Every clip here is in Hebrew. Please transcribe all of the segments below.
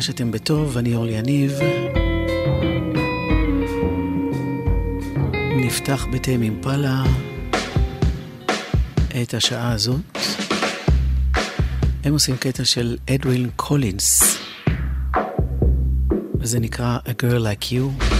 מקווה שאתם בטוב, אני אורלי יניב. נפתח בתם אימפלה את השעה הזאת. הם עושים קטע של אדווין קולינס, וזה נקרא A Girl Like You.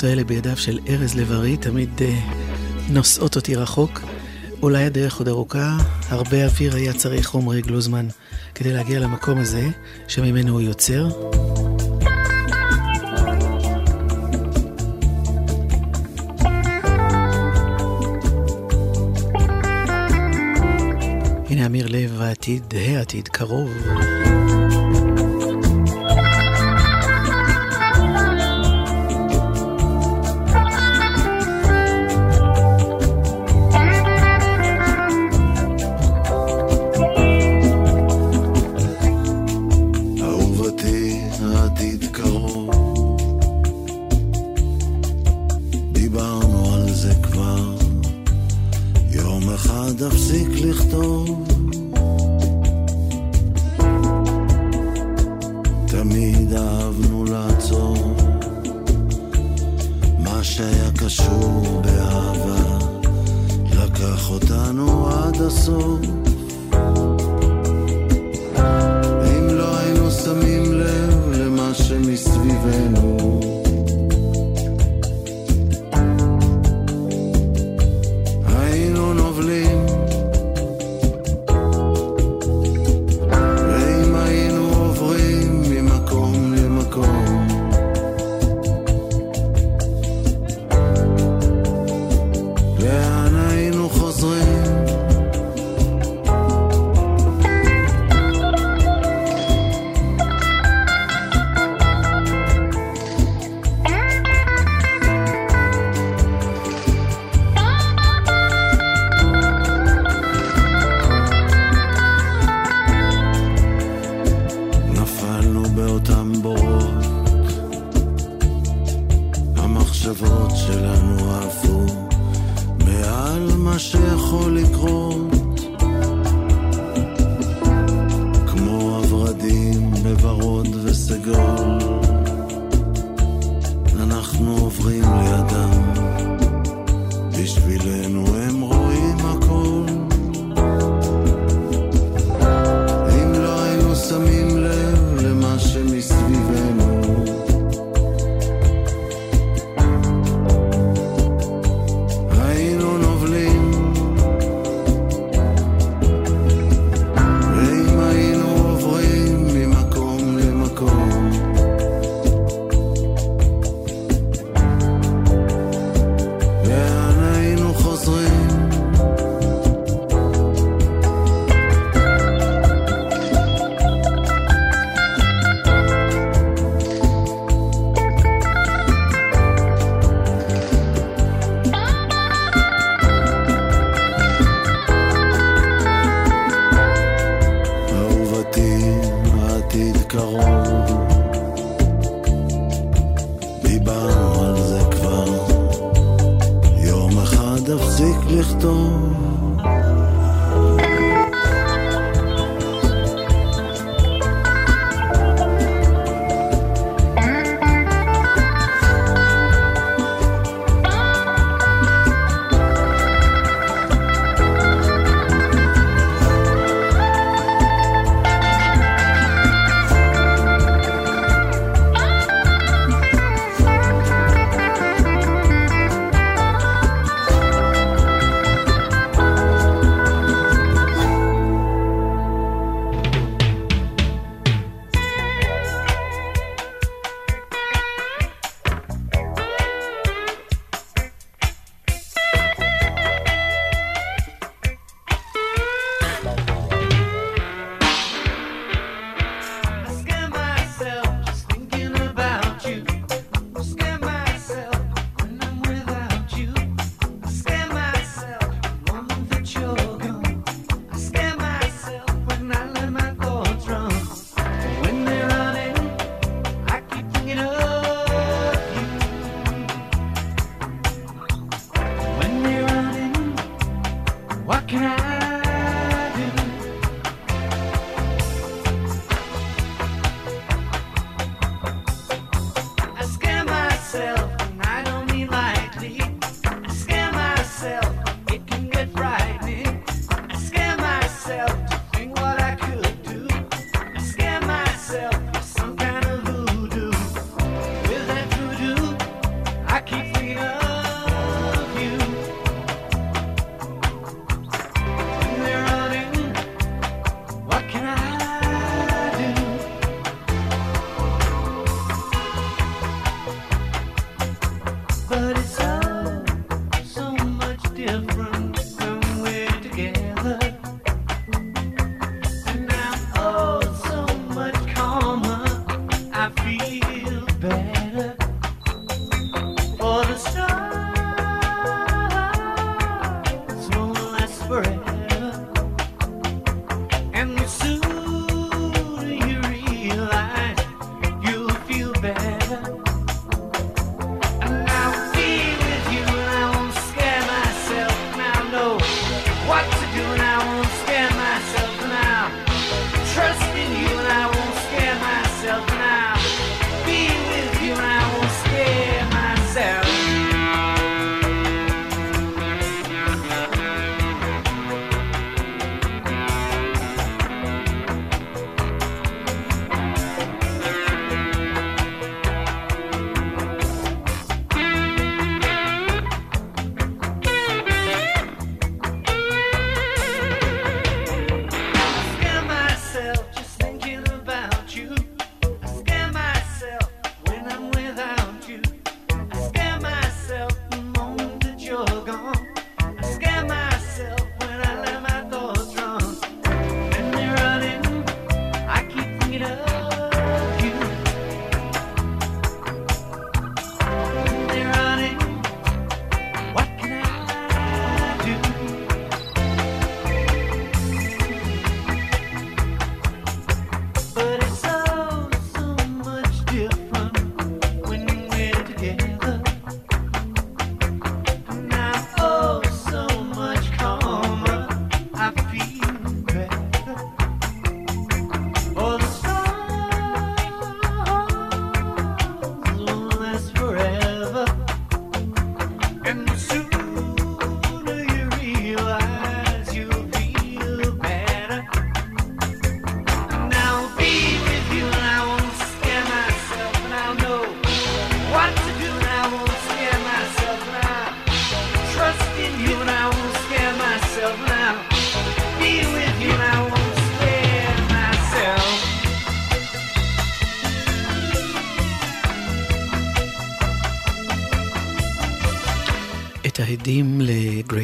הגיטרות האלה בידיו של ארז לב-ארי תמיד אה, נושאות אותי רחוק. אולי הדרך עוד ארוכה, הרבה אוויר היה צריך עומרי גלוזמן כדי להגיע למקום הזה שממנו הוא יוצר. הנה אמיר לב העתיד, העתיד קרוב. אנחנו עוברים לידם. בשבילנו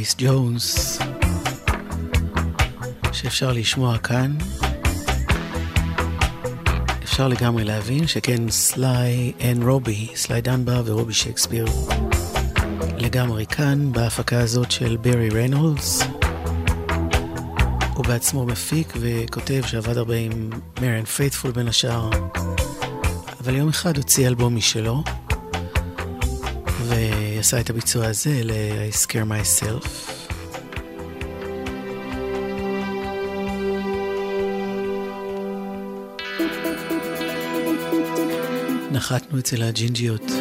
לגרייס ג'ונס, שאפשר לשמוע כאן. אפשר לגמרי להבין שכן Sly and Robbie, סליי דנבר ורובי שייקספיר, לגמרי כאן בהפקה הזאת של ברי ריינולדס. הוא בעצמו מפיק וכותב שעבד הרבה עם מריאן פייתפול בין השאר, אבל יום אחד הוציא אלבום משלו. ועשה את הביצוע הזה ל-I scare myself. נחתנו אצל הג'ינג'יות.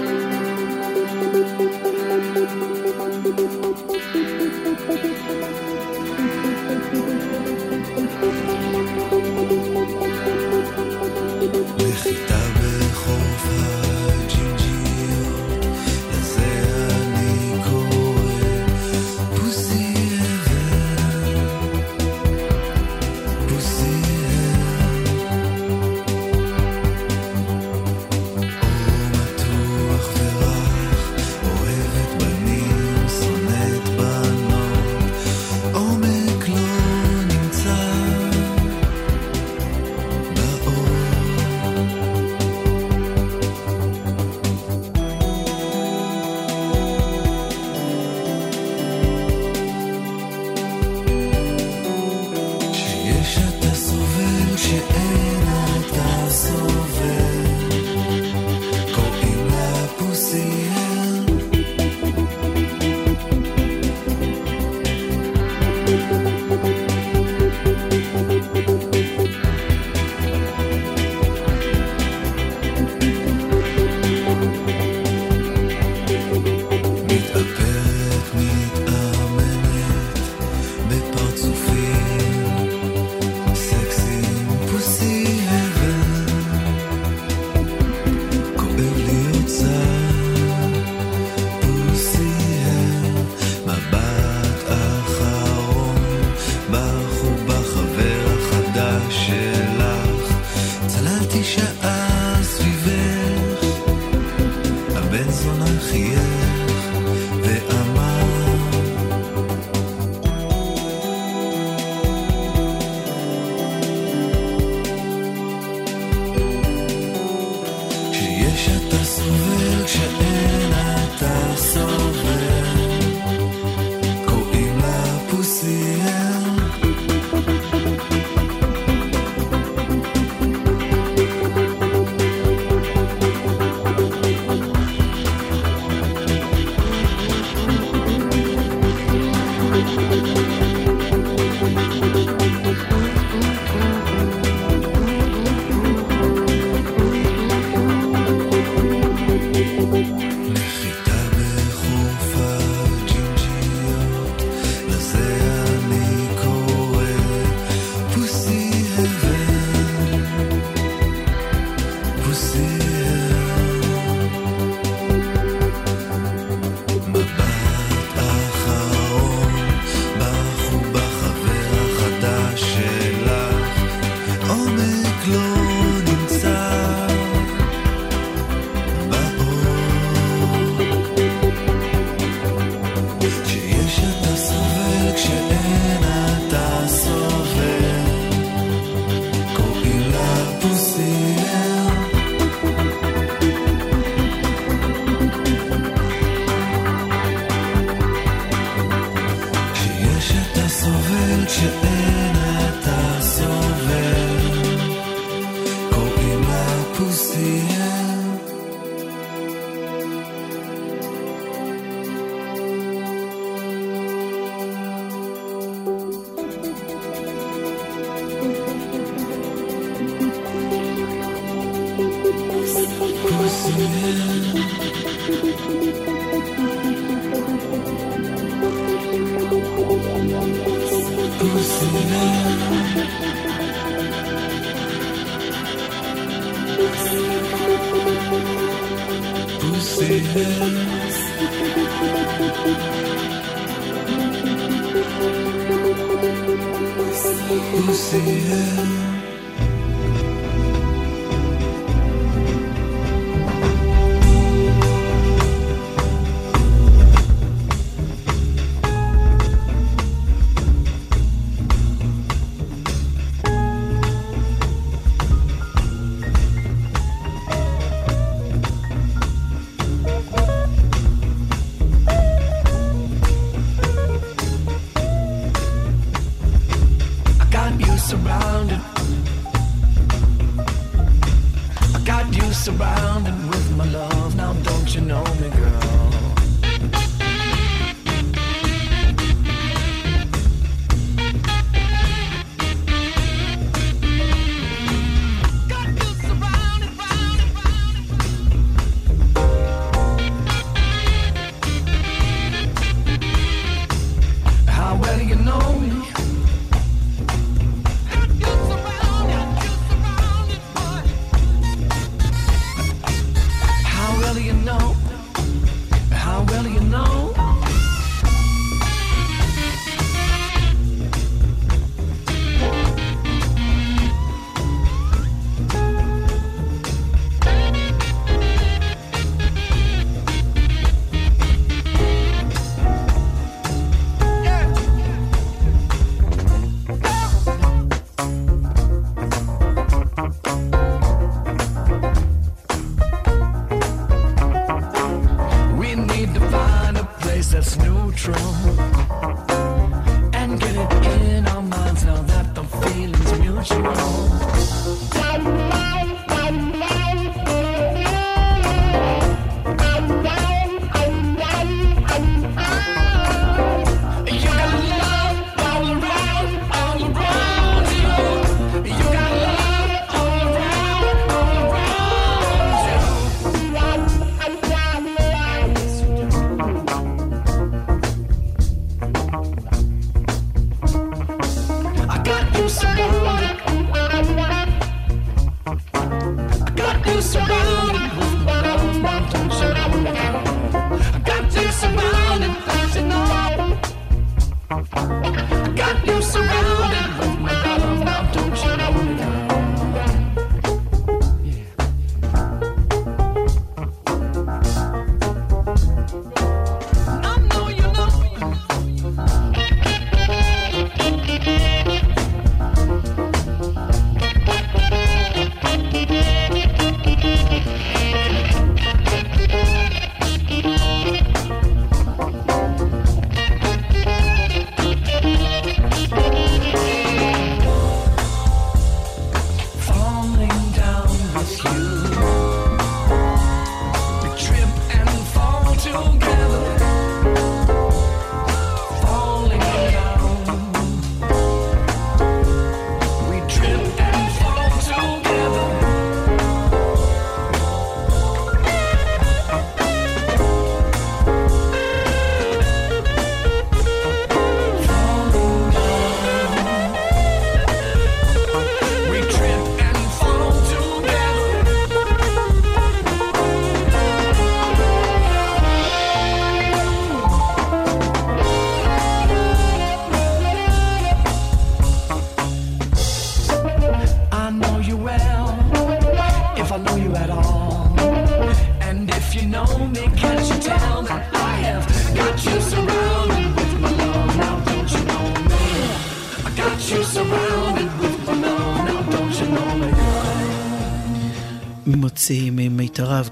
Surrounded with my love, now don't you know me, girl?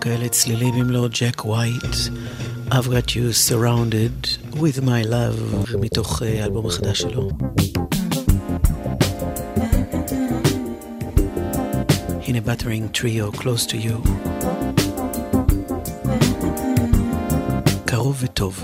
כאלה צלילים אם לא ג'ק ווייט, I've got you surrounded with my love, מתוך אה, אלבום החדש שלו. הנה בטרינג טריו, close to you. קרוב וטוב.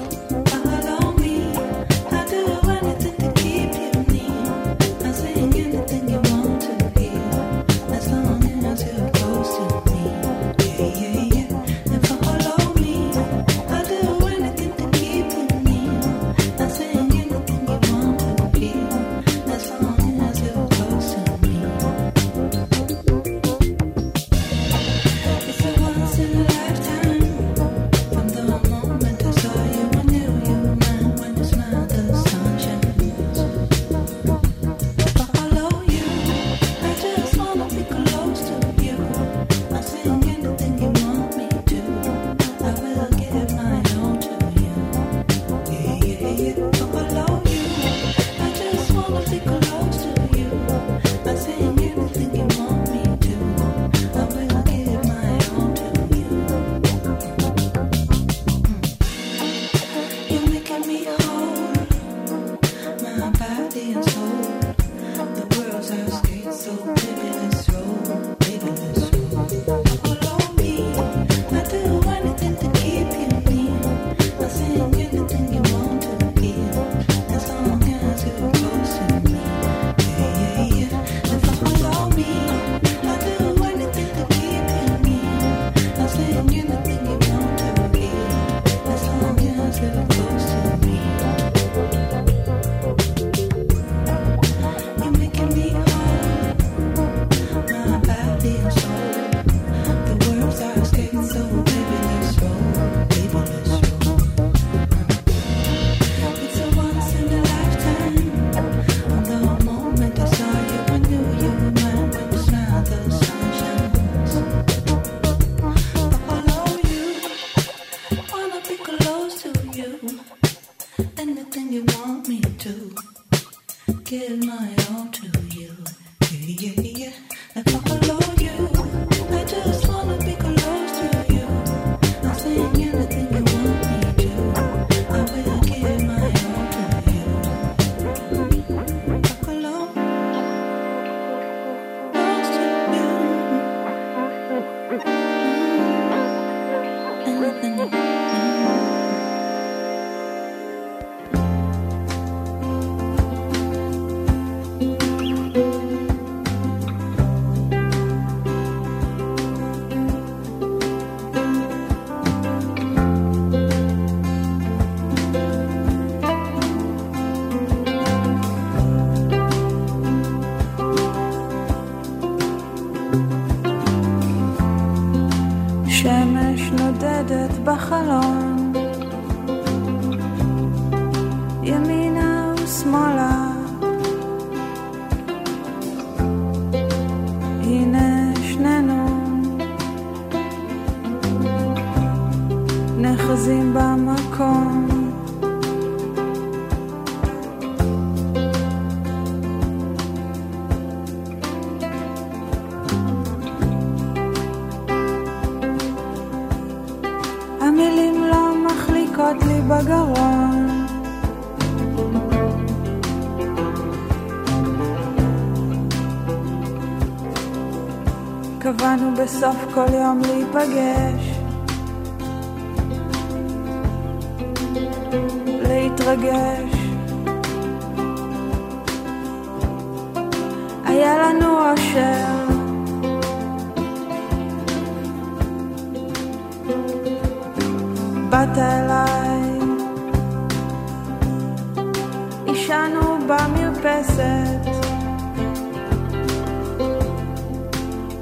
מחליקות לי בגרון. קבענו בסוף כל יום להיפגש. להתרגש. היה לנו אושר. באת אליי, עישנו במרפסת,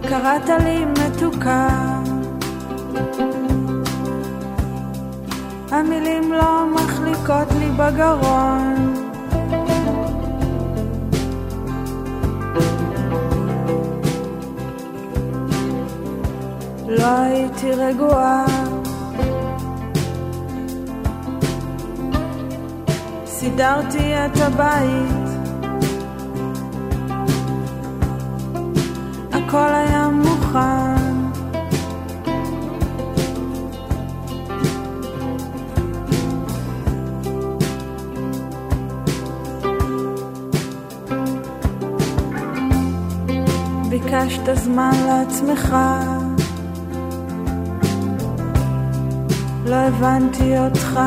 קראת לי מתוקה, המילים לא מחליקות לי בגרון. לא הייתי רגועה סידרתי את הבית. הכל היה מוכן. ביקשת זמן לעצמך. לא הבנתי אותך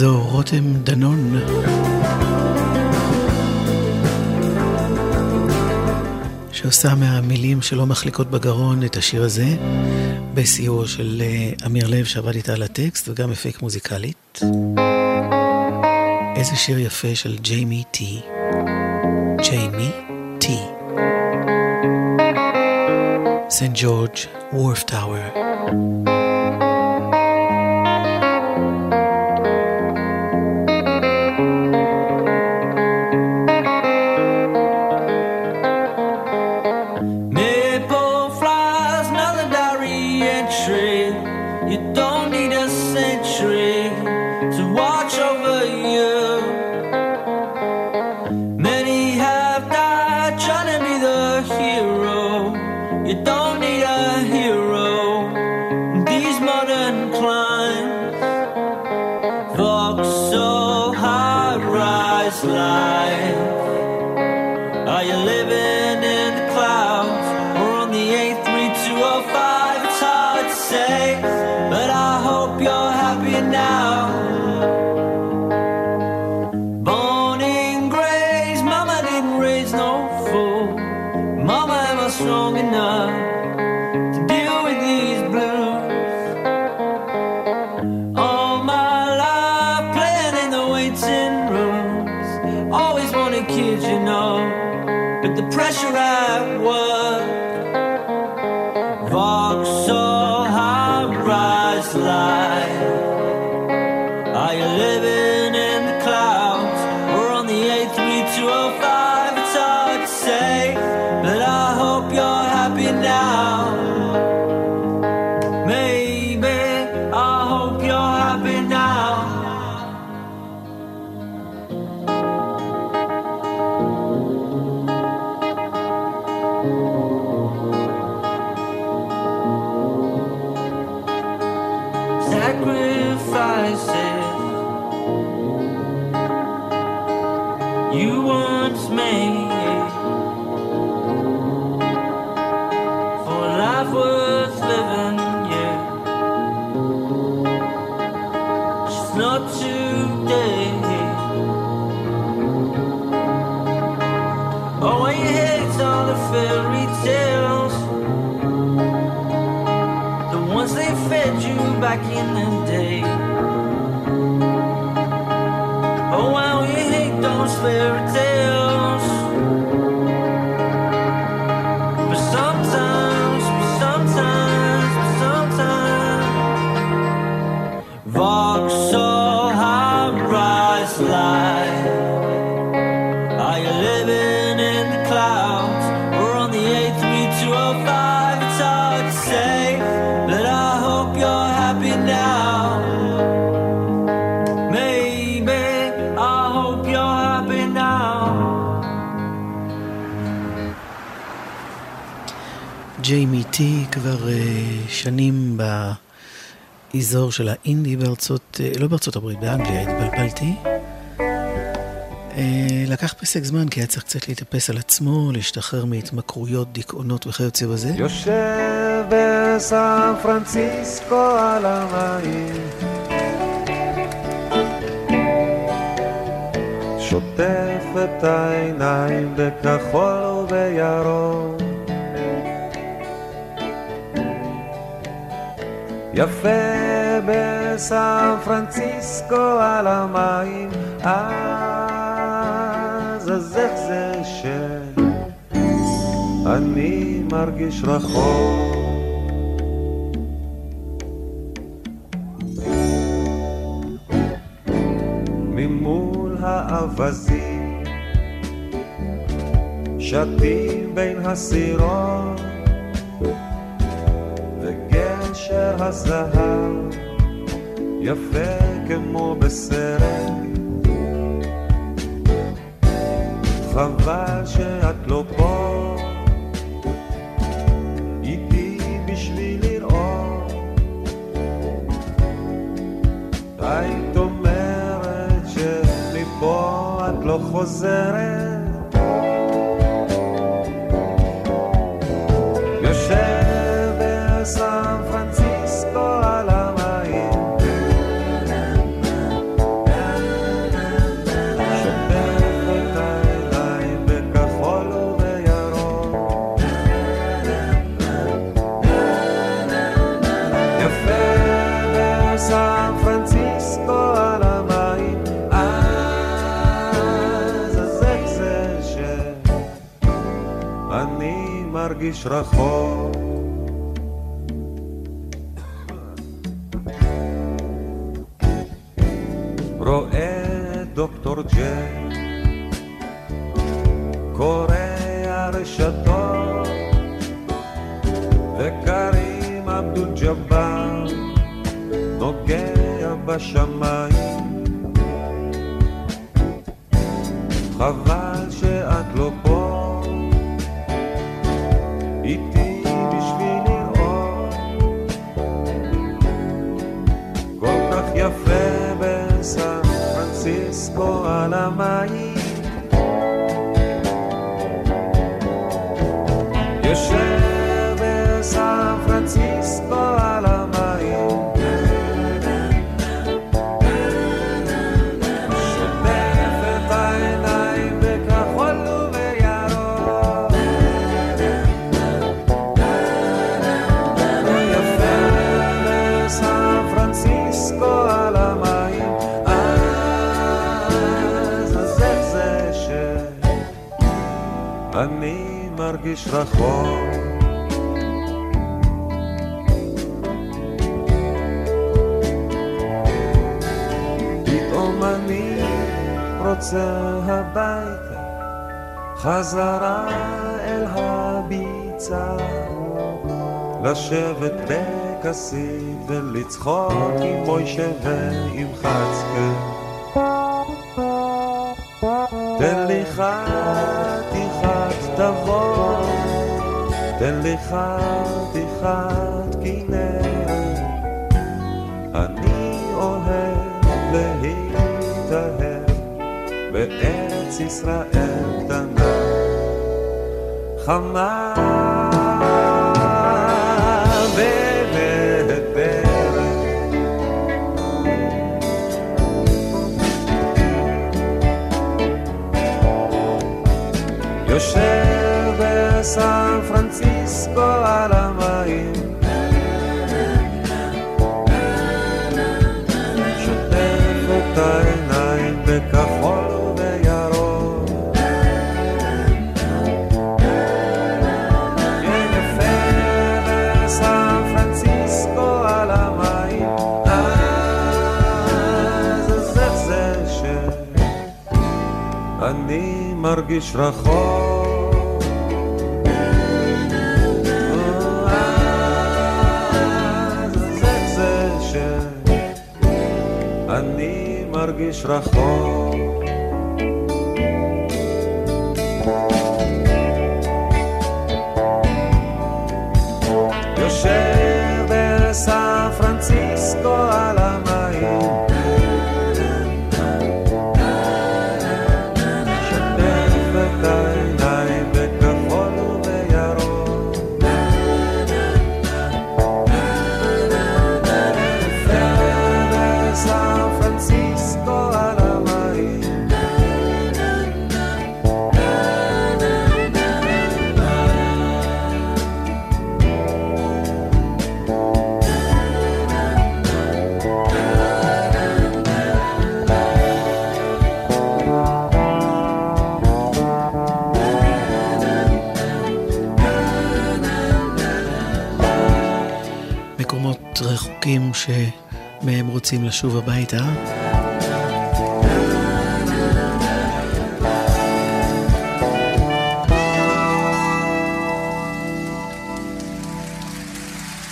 זו רותם דנון. שעושה מהמילים שלא מחליקות בגרון את השיר הזה, בסיוע של אה, אמיר לב שעבד איתה על הטקסט וגם אפקט מוזיקלית. איזה שיר יפה של ג'יימי טי. ג'יימי טי. סנט ג'ורג' וורף טאוור. איתי כבר uh, שנים באזור של האינדי בארצות, uh, לא בארצות הברית, באנגליה התבלבלתי. Uh, לקח פסק זמן, כי היה צריך קצת להתאפס על עצמו, להשתחרר מהתמכרויות, דיכאונות וכיוצא בזה. יושב בסן פרנסיסקו על המים שוטף את העיניים בכחול ובירוק יפה בסן פרנסיסקו על המים, אז אז איך זה שאני מרגיש רחוק? ממול האווזים שתים בין הסירות עובר הזהב, יפה כמו בסרט. חבל שאת לא פה, איתי בשביל לראות. היית אומרת שמפה את לא חוזרת. איש רחוק. רואה דוקטור ג'ק, קורא הרשתות, וקרים עבדו ג'באר נוגע בשמיים. מרגיש רחוק. פתאום אני רוצה הביתה, חזרה אל הביצה, לשבת בכסיף ולצחוק עם מוישה ועם חצקה. תן לי חתיכת תבוא, תן לי חתיכת כנרת, אני אוהב להתאהב בארץ ישראל קטנה, חמה מרגיש רחוק. אז איך זה שאני מרגיש רחוק רוצים לשוב הביתה.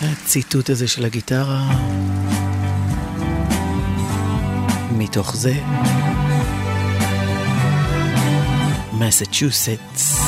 הציטוט הזה של הגיטרה, מתוך זה, מסצ'וסטס.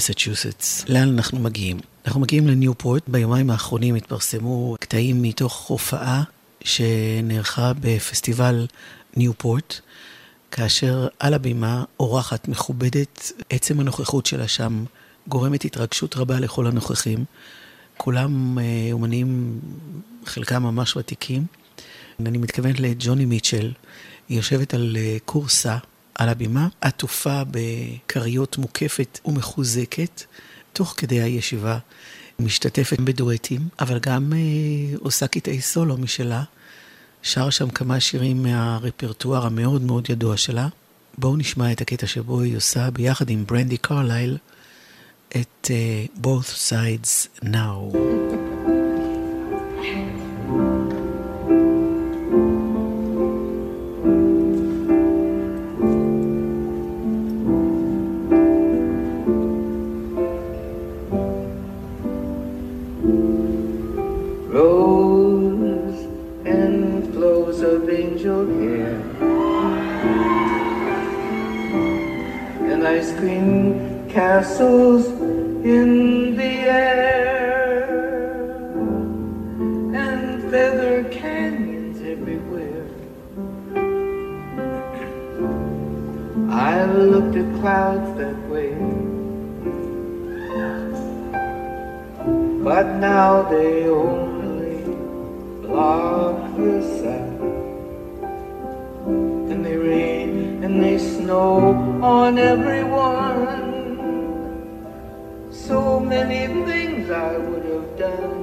מסצ'וסטס. לאן אנחנו מגיעים? אנחנו מגיעים לניופורט. ביומיים האחרונים התפרסמו קטעים מתוך הופעה שנערכה בפסטיבל ניופורט, כאשר על הבימה אורחת מכובדת, עצם הנוכחות שלה שם גורמת התרגשות רבה לכל הנוכחים. כולם אה, אומנים, חלקם ממש ותיקים. אני מתכוונת לג'וני מיטשל, היא יושבת על אה, קורסה על הבימה, עטופה בכריות מוקפת ומחוזקת, תוך כדי הישיבה משתתפת בדואטים, אבל גם אה, עושה קטעי סולו משלה. שר שם כמה שירים מהרפרטואר המאוד מאוד ידוע שלה. בואו נשמע את הקטע שבו היא עושה ביחד עם ברנדי קרלייל את uh, Both Sides Now. Castles in the air And feather canyons everywhere. I've looked at clouds that way But now they only block the sun And they rain and they snow on everyone. So many things I would have done.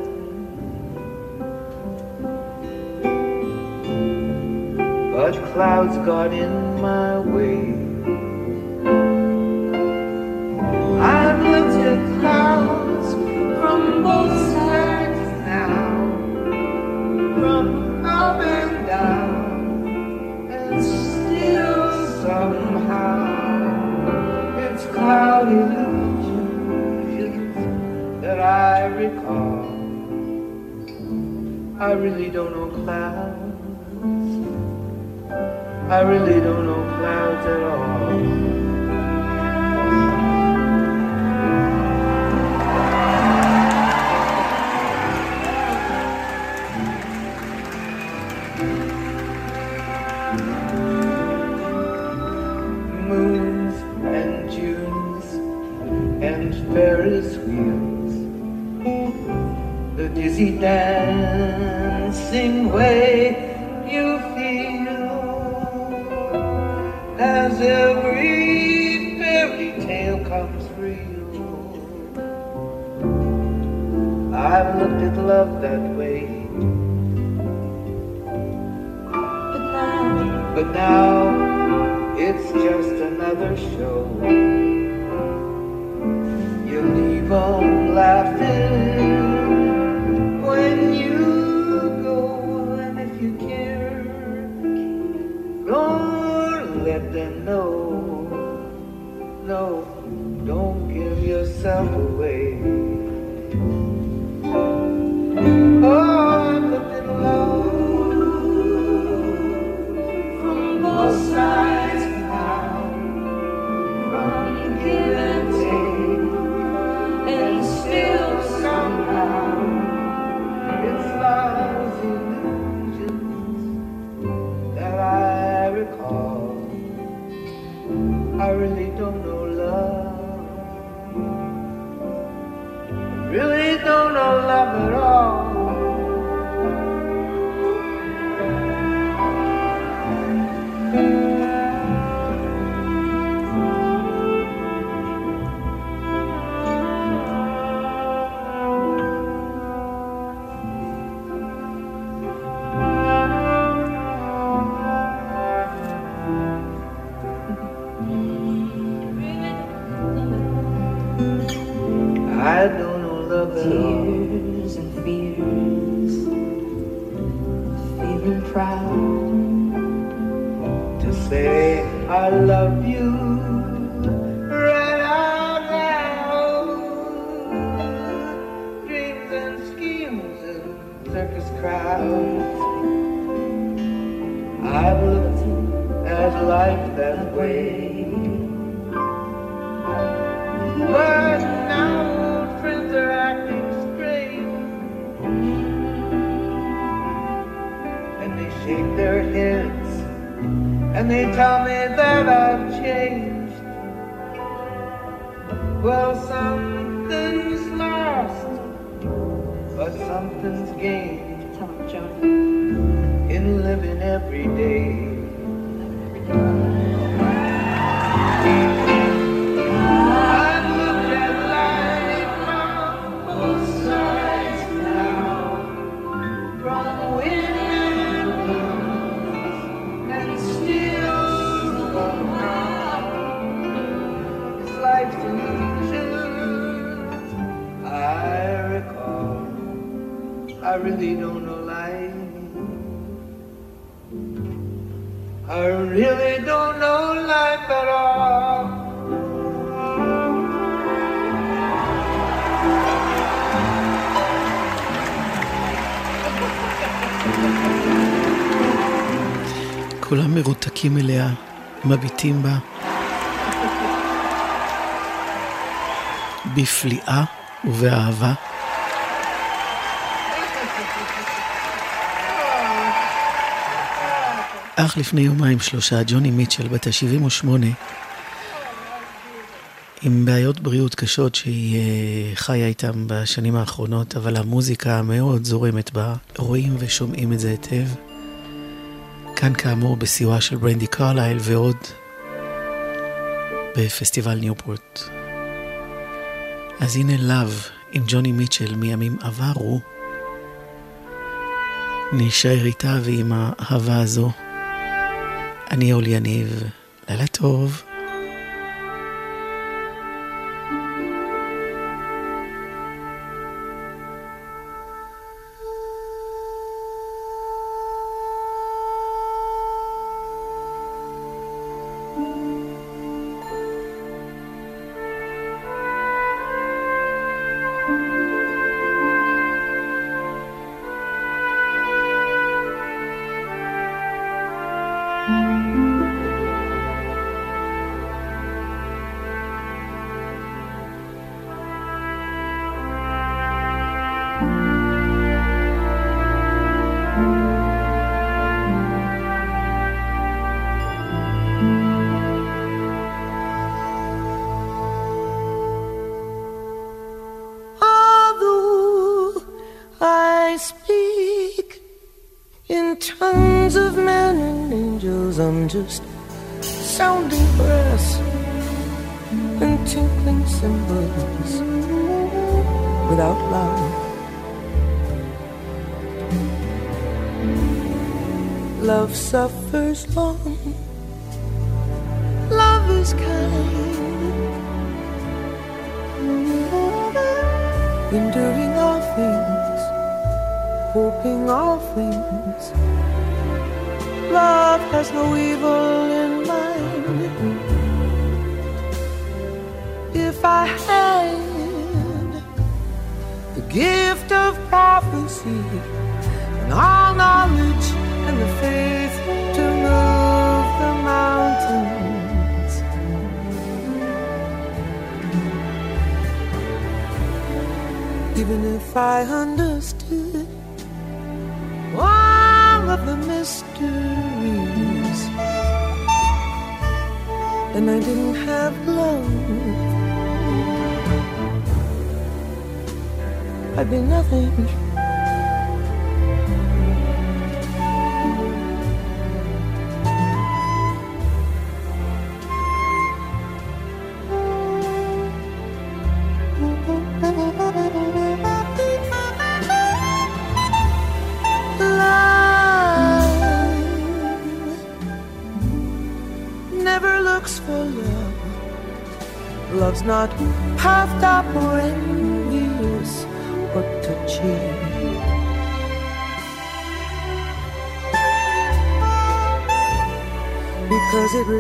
But clouds got in my way. I've looked at clouds from both sides now, from up and down, somehow it's cloud illusions that I recall. I really don't know clouds. I really don't know clouds at all. The dizzy dancing way you feel as every fairy tale comes real. I've looked at love that way. But now it's just another show. You leave 'em laughing מביטים בה. בפליאה ובאהבה. אך לפני יומיים שלושה, ג'וני מיטשל, בת ה-78, עם בעיות בריאות קשות שהיא אה, חיה איתן בשנים האחרונות, אבל המוזיקה מאוד זורמת בה, רואים ושומעים את זה היטב. כאן כאמור בסיועה של ברנדי קרלייל ועוד בפסטיבל ניופורט. אז הנה לאב עם ג'וני מיטשל מימים עברו. נשאר איתה ועם האהבה הזו. אני אול יניב, לילה טוב.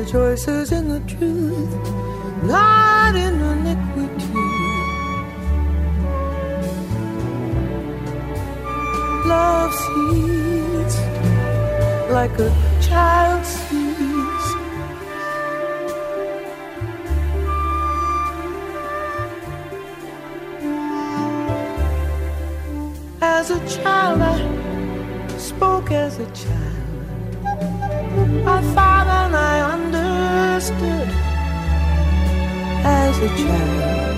Rejoices in the truth, not in iniquity. Love sees like a child sees. As a child, I spoke as a child. I thought and I as a child.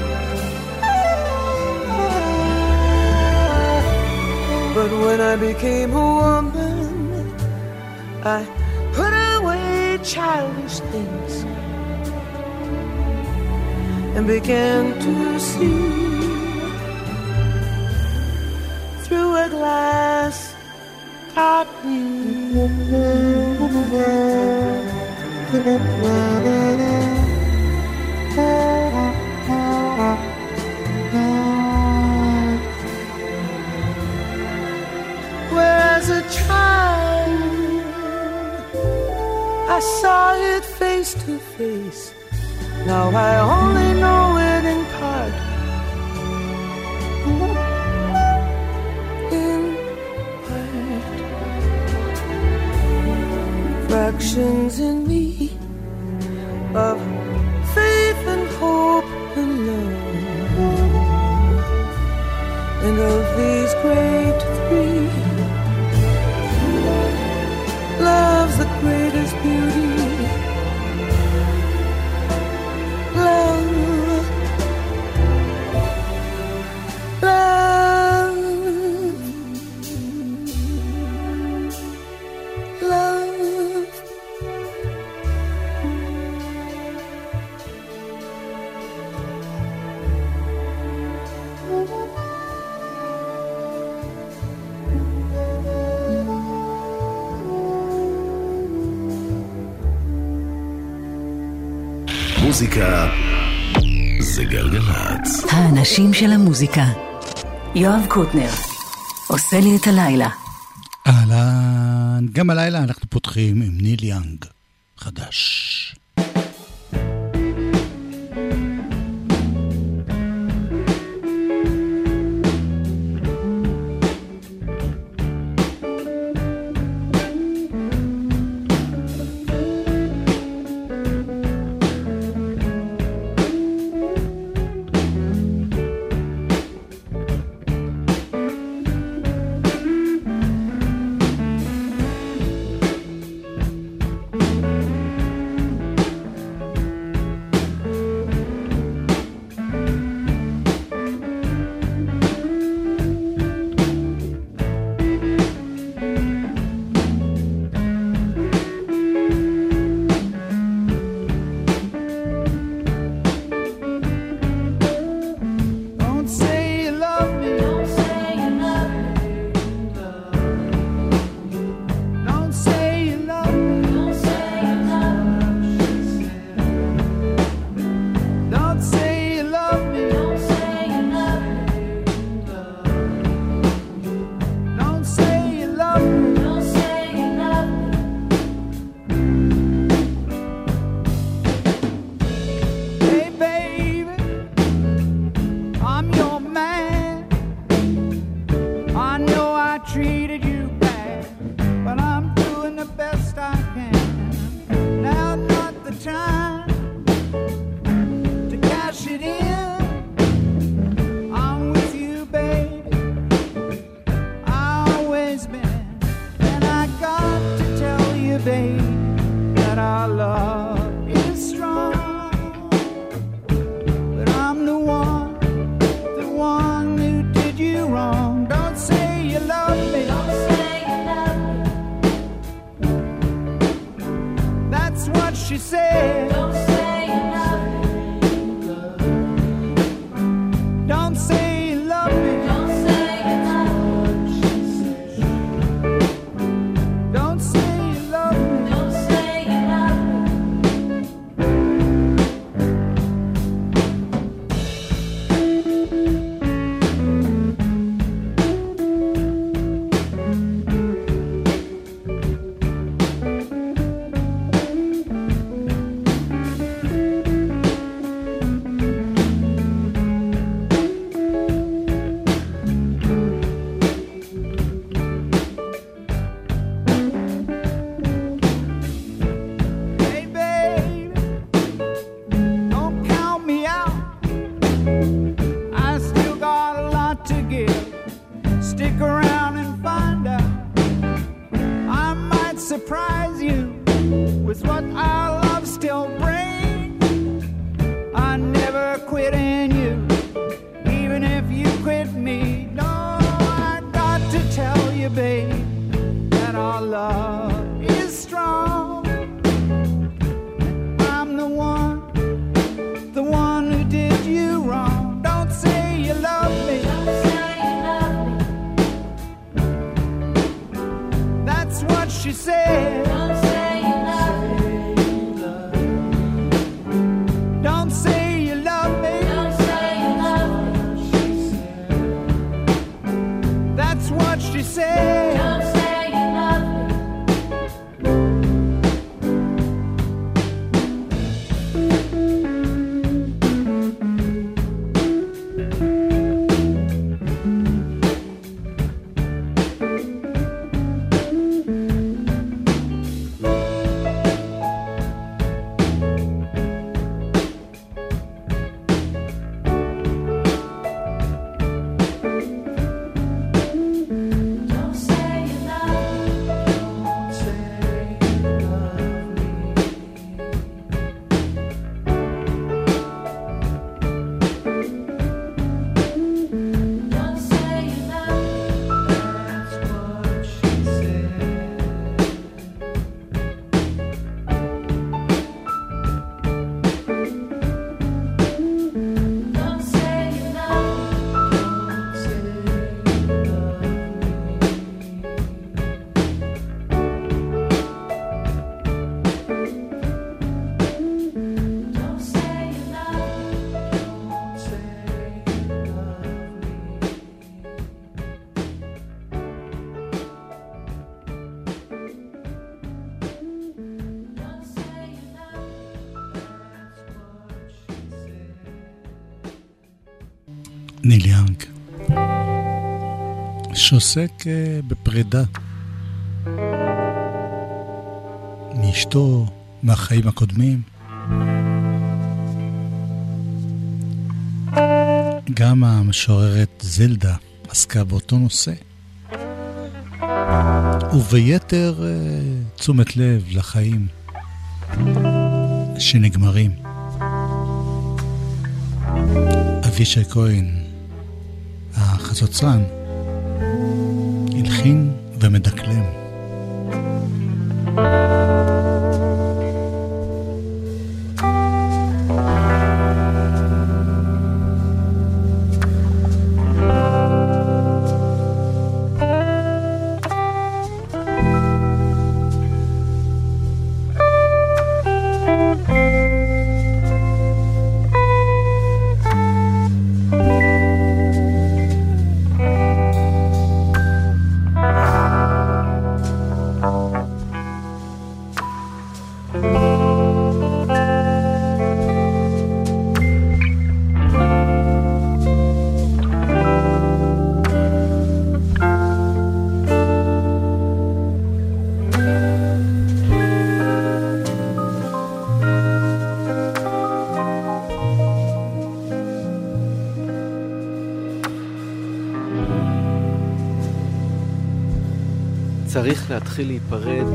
But when I became a woman, I put away childish things and began to see through a glass Whereas I saw it face to face. Now I only know it in part. In part. Fractions in me of faith and hope and love. And of these great האנשים של המוזיקה. יואב קוטנר, עושה לי את הלילה. אהלן, גם הלילה אנחנו פותחים עם ניל יאנג, חדש. שעוסק אה, בפרידה מאשתו, מהחיים הקודמים. גם המשוררת זלדה עסקה באותו נושא. וביתר אה, תשומת לב לחיים שנגמרים. אבישי כהן, החצוצרן, הלחין ומדקלם. להתחיל להיפרד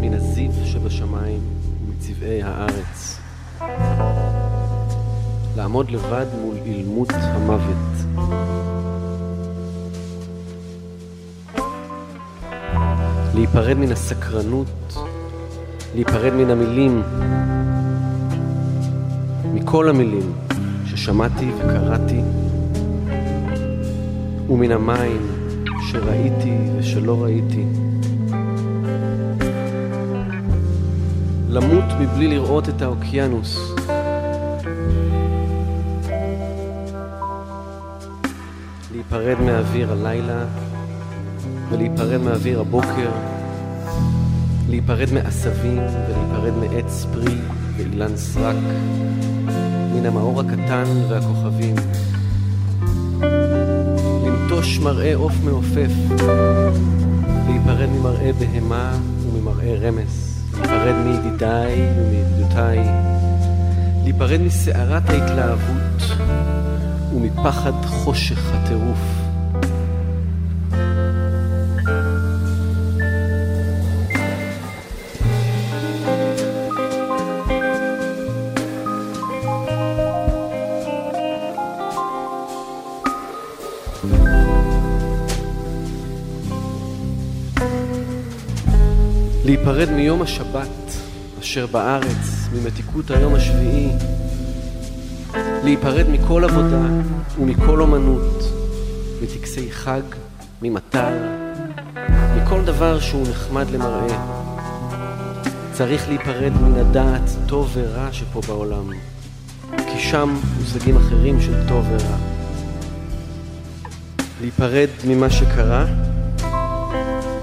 מן הזיו שבשמיים ומצבעי הארץ. לעמוד לבד מול אילמות המוות. להיפרד מן הסקרנות, להיפרד מן המילים, מכל המילים ששמעתי וקראתי, ומן המים שראיתי ושלא ראיתי. למות מבלי לראות את האוקיינוס. להיפרד מאוויר הלילה ולהיפרד מאוויר הבוקר, להיפרד מעשבים ולהיפרד מעץ פרי ואילן סרק, מן המאור הקטן והכוכבים. לנטוש מראה עוף מעופף, להיפרד ממראה בהמה וממראה רמס, להיפרד מידידיי ומידידותיי, להיפרד מסערת ההתלהבות ומפחד חושך הטירוף. להיפרד מיום השבת אשר בארץ, ממתיקות היום השביעי, להיפרד מכל עבודה ומכל אומנות, מטקסי חג, ממטר, מכל דבר שהוא נחמד למראה. צריך להיפרד מן הדעת טוב ורע שפה בעולם, כי שם מושגים אחרים של טוב ורע. להיפרד ממה שקרה,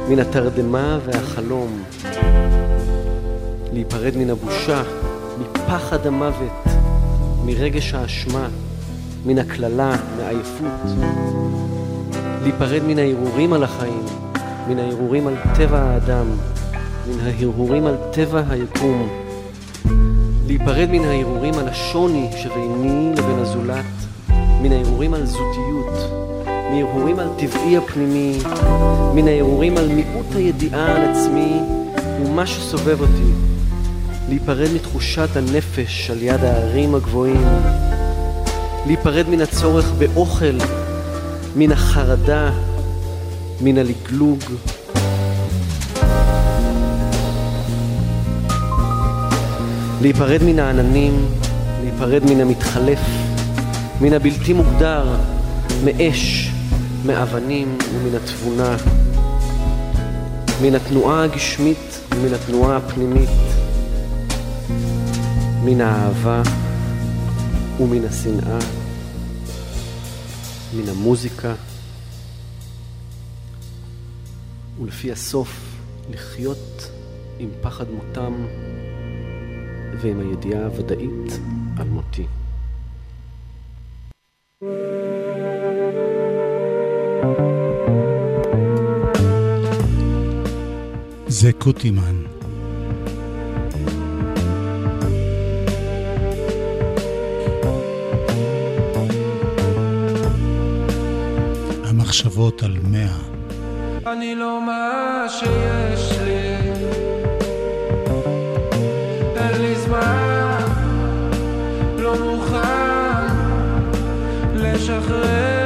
מן התרדמה והחלום, להיפרד מן הבושה, מפחד המוות, מרגש האשמה, מן הקללה, מעייפות, להיפרד מן ההרהורים על החיים, מן ההרהורים על טבע האדם, מן ההרהורים על טבע היקום, להיפרד מן ההרהורים על השוני שביני לבין הזולת, מן ההרהורים על זותיות, מהרהורים על טבעי הפנימי, מן ההרהורים על מיעוט הידיעה על עצמי ומה שסובב אותי, להיפרד מתחושת הנפש על יד הערים הגבוהים, להיפרד מן הצורך באוכל, מן החרדה, מן הלגלוג. להיפרד מן העננים, להיפרד מן המתחלף, מן הבלתי מוגדר, מאש, מאבנים ומן התבונה, מן התנועה הגשמית ומן התנועה הפנימית, מן האהבה ומן השנאה, מן המוזיקה, ולפי הסוף לחיות עם פחד מותם ועם הידיעה הוודאית על מותי. thank you זה קוטימן. המחשבות על מאה. אני לא מה שיש לי, אין לי זמן, לא מוכן לשחרר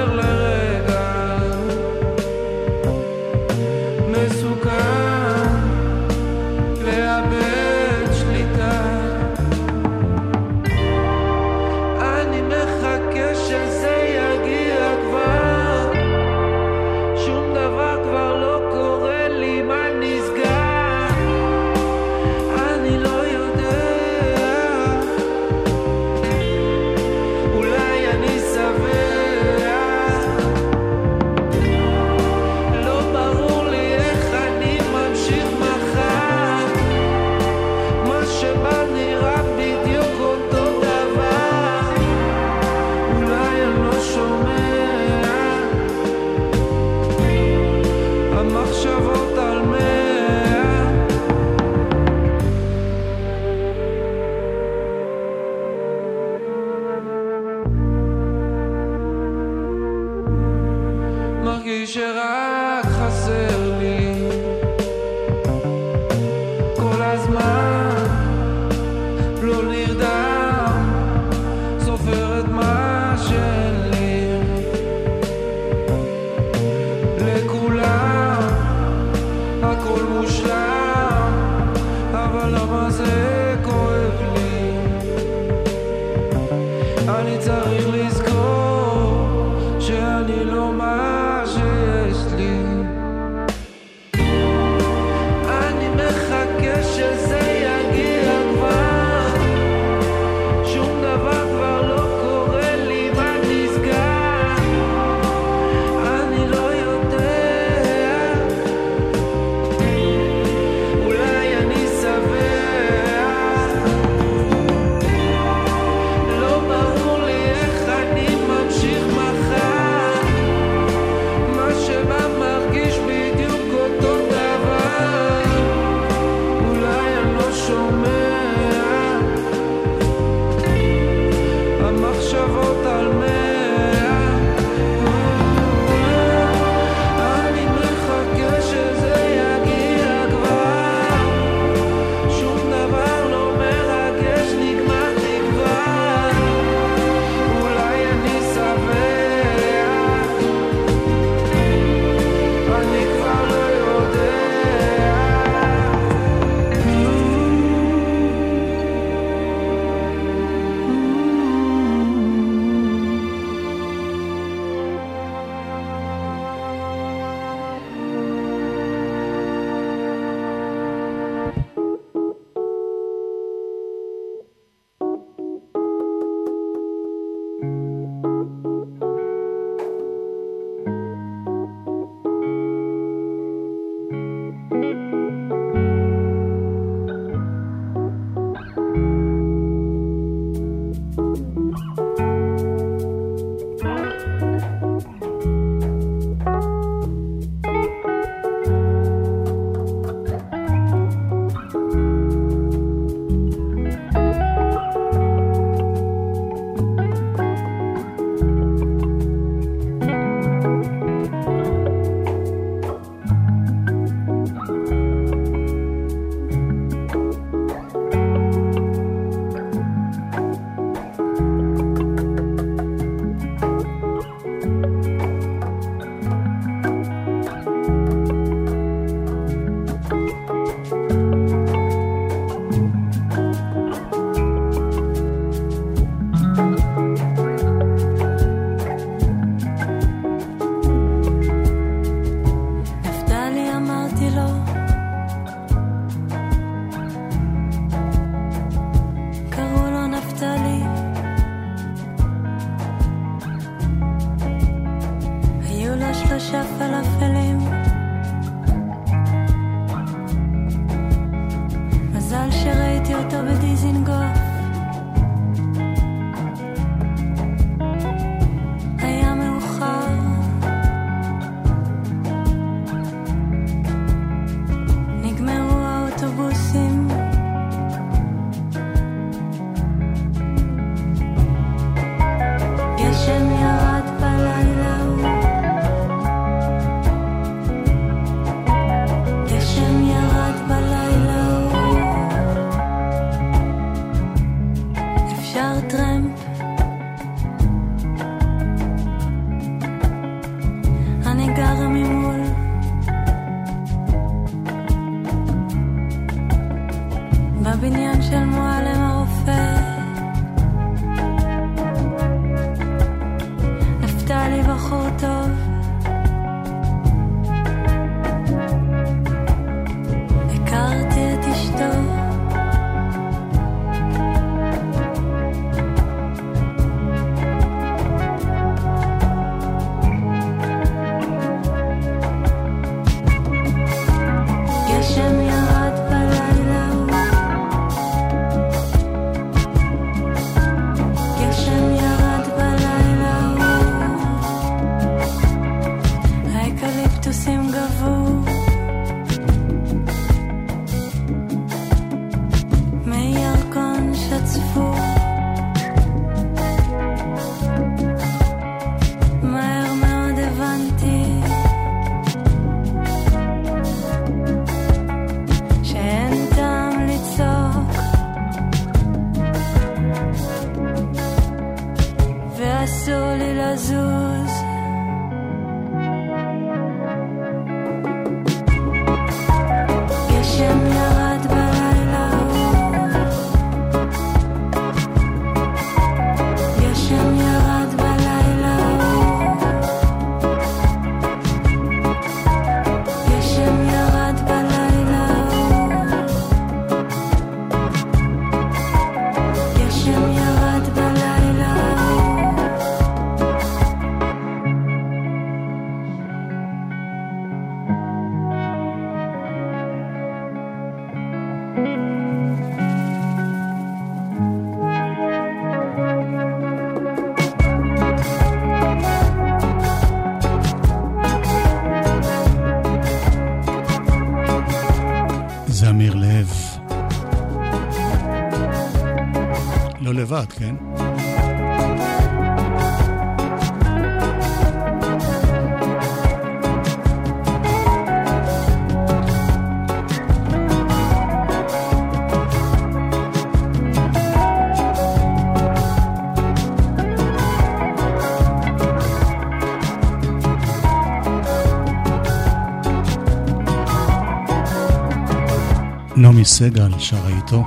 נעמי סגל שרה איתו.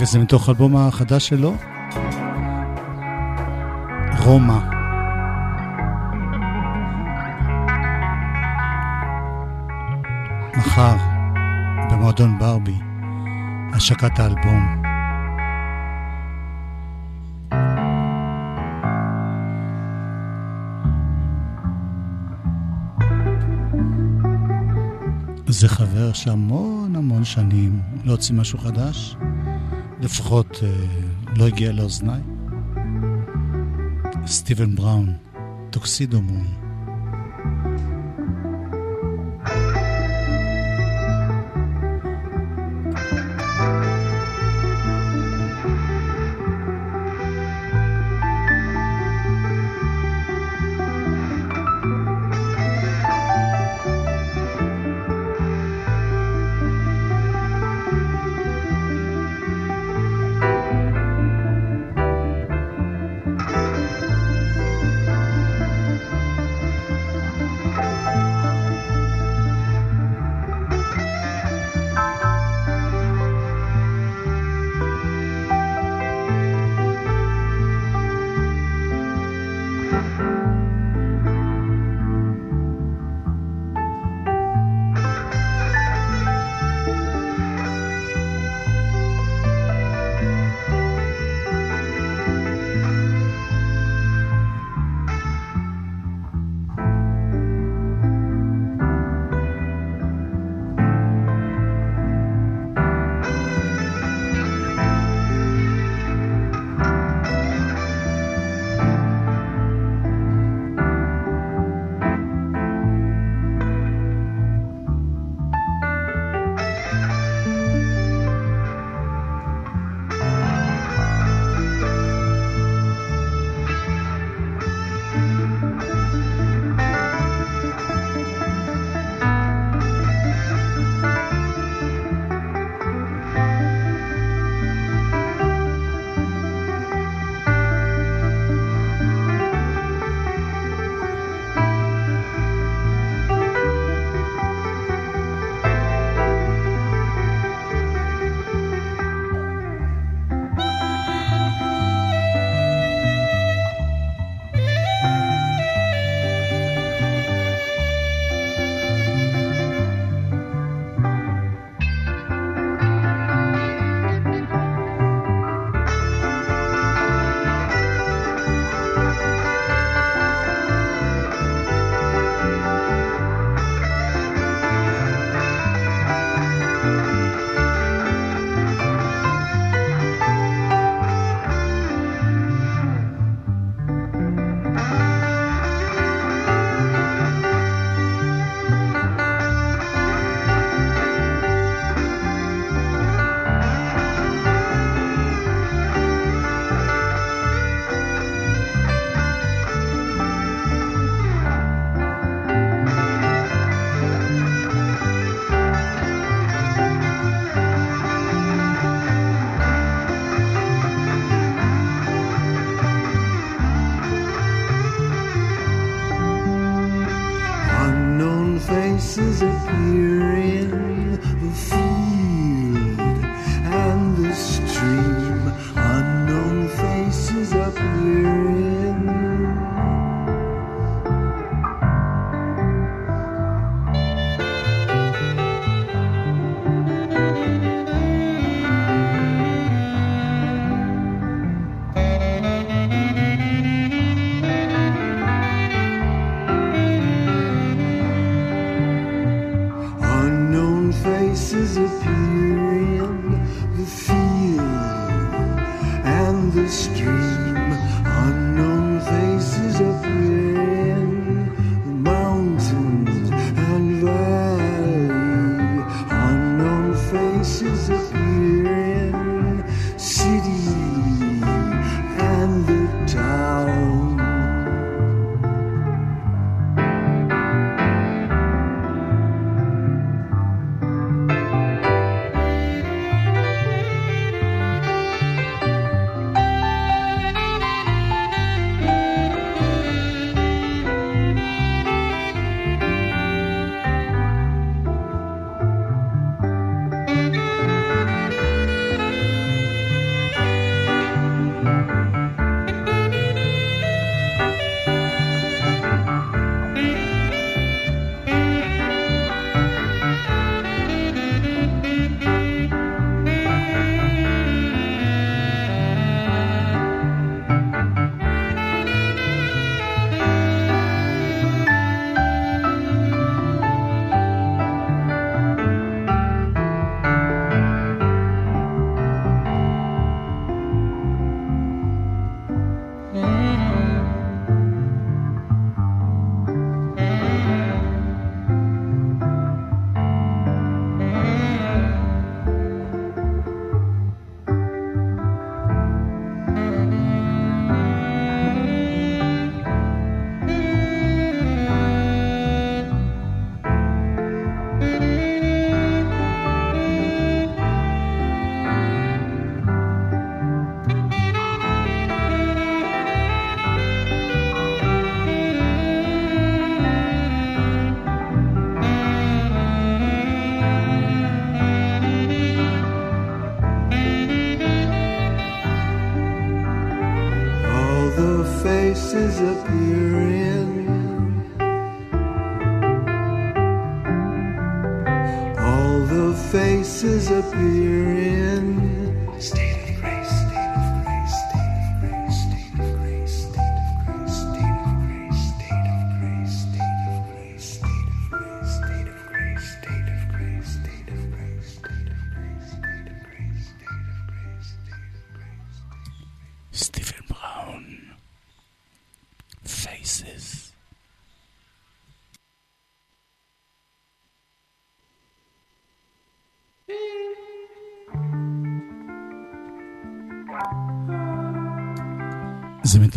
וזה מתוך האלבום החדש שלו, רומא. מחר, במועדון ברבי, השקת האלבום. חבר שהמון המון שנים לא הוציא משהו חדש, לפחות אה, לא הגיע לאוזניי. סטיבן בראון, טוקסידו מון.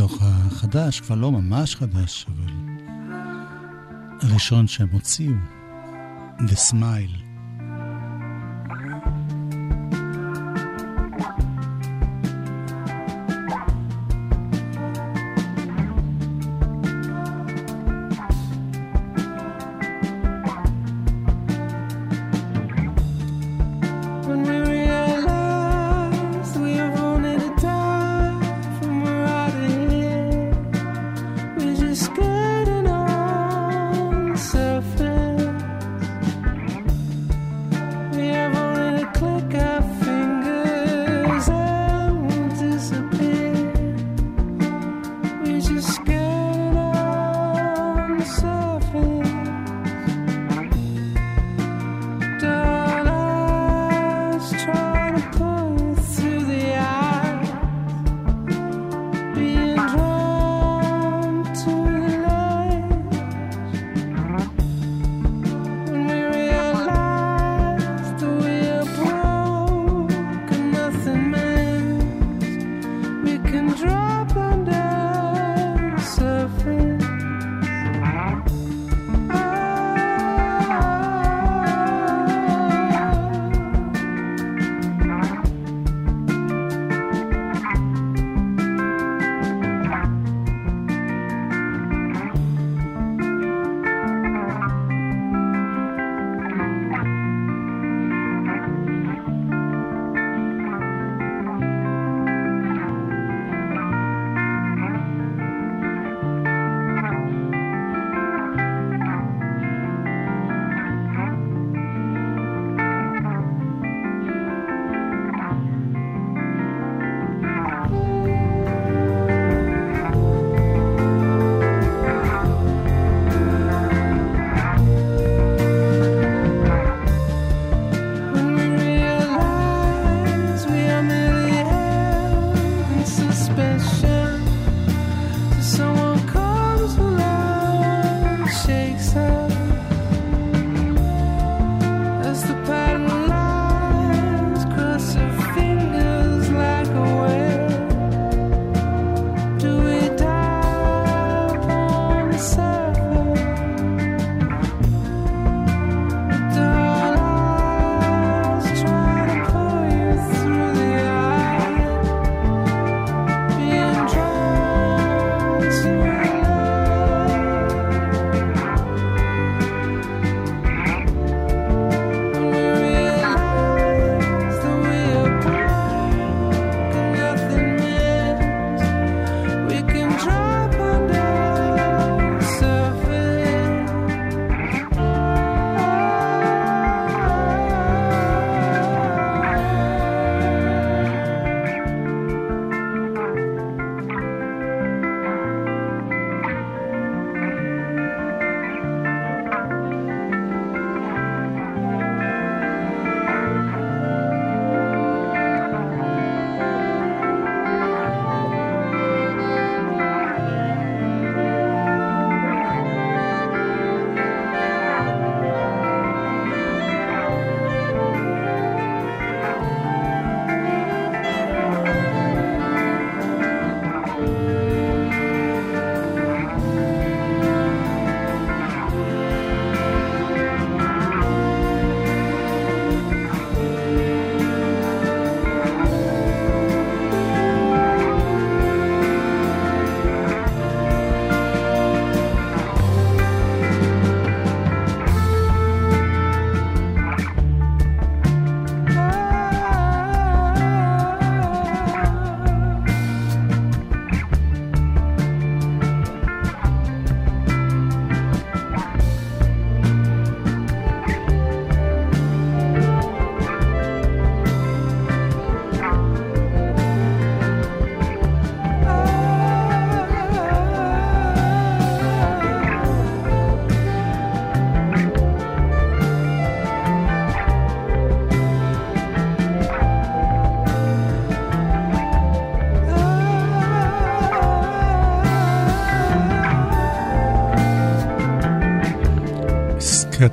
מתוך החדש, כבר לא ממש חדש, אבל הראשון שהם הוציאו, The Smile.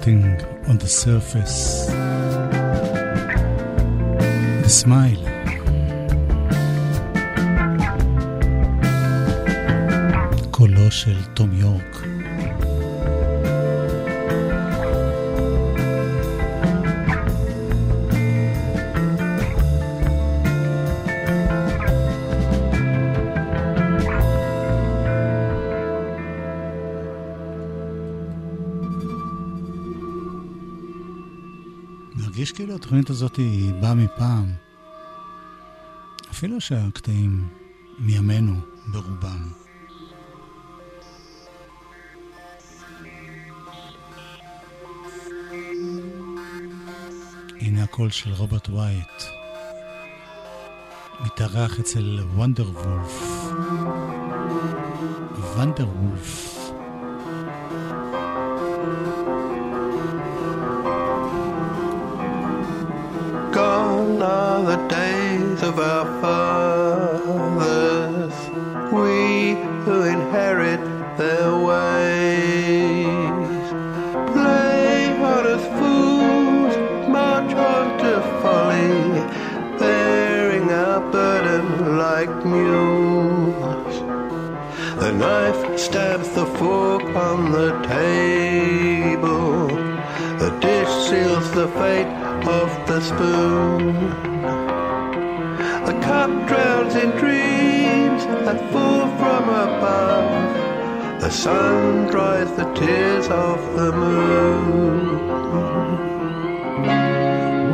cutting on the surface. The smile. קולו של תום כאילו התוכנית הזאת היא באה מפעם. אפילו שהקטעים מימינו ברובם. הנה הקול של רוברט ווייט, מתארח אצל וונדר וולף. וונדר וולף. Of our fathers, we who inherit their ways. Play on as fools, march on to folly, bearing our burden like mules. The knife stabs the fork on the table. The dish seals the fate of the spoon. Cup drowns in dreams that fall from above. The sun dries the tears of the moon.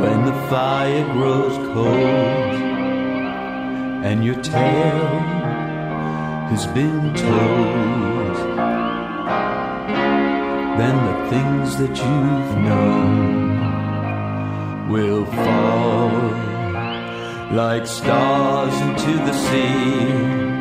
when the fire grows cold and your tale has been told, then the things that you've known will fall like stars into the sea.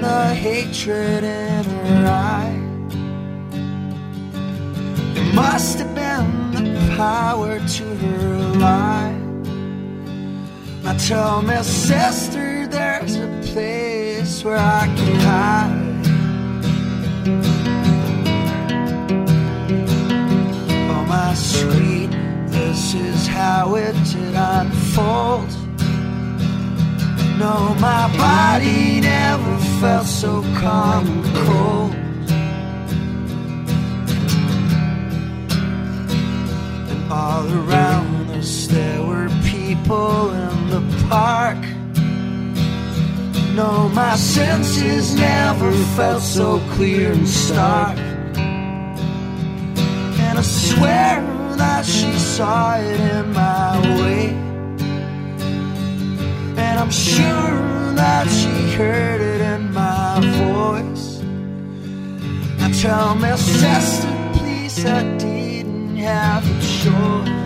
Been the hatred in her eye. It must have been the power to her lie. Now tell me, sister, there's a place where I can hide. Oh, my sweet, this is how it did unfold. No, my body never felt so calm and cold. And all around us there were people in the park. No, my senses never felt so clear and stark. And I swear that she saw it in my way. And I'm sure that she heard it in my voice. Now tell me, sister, please, I didn't have a choice.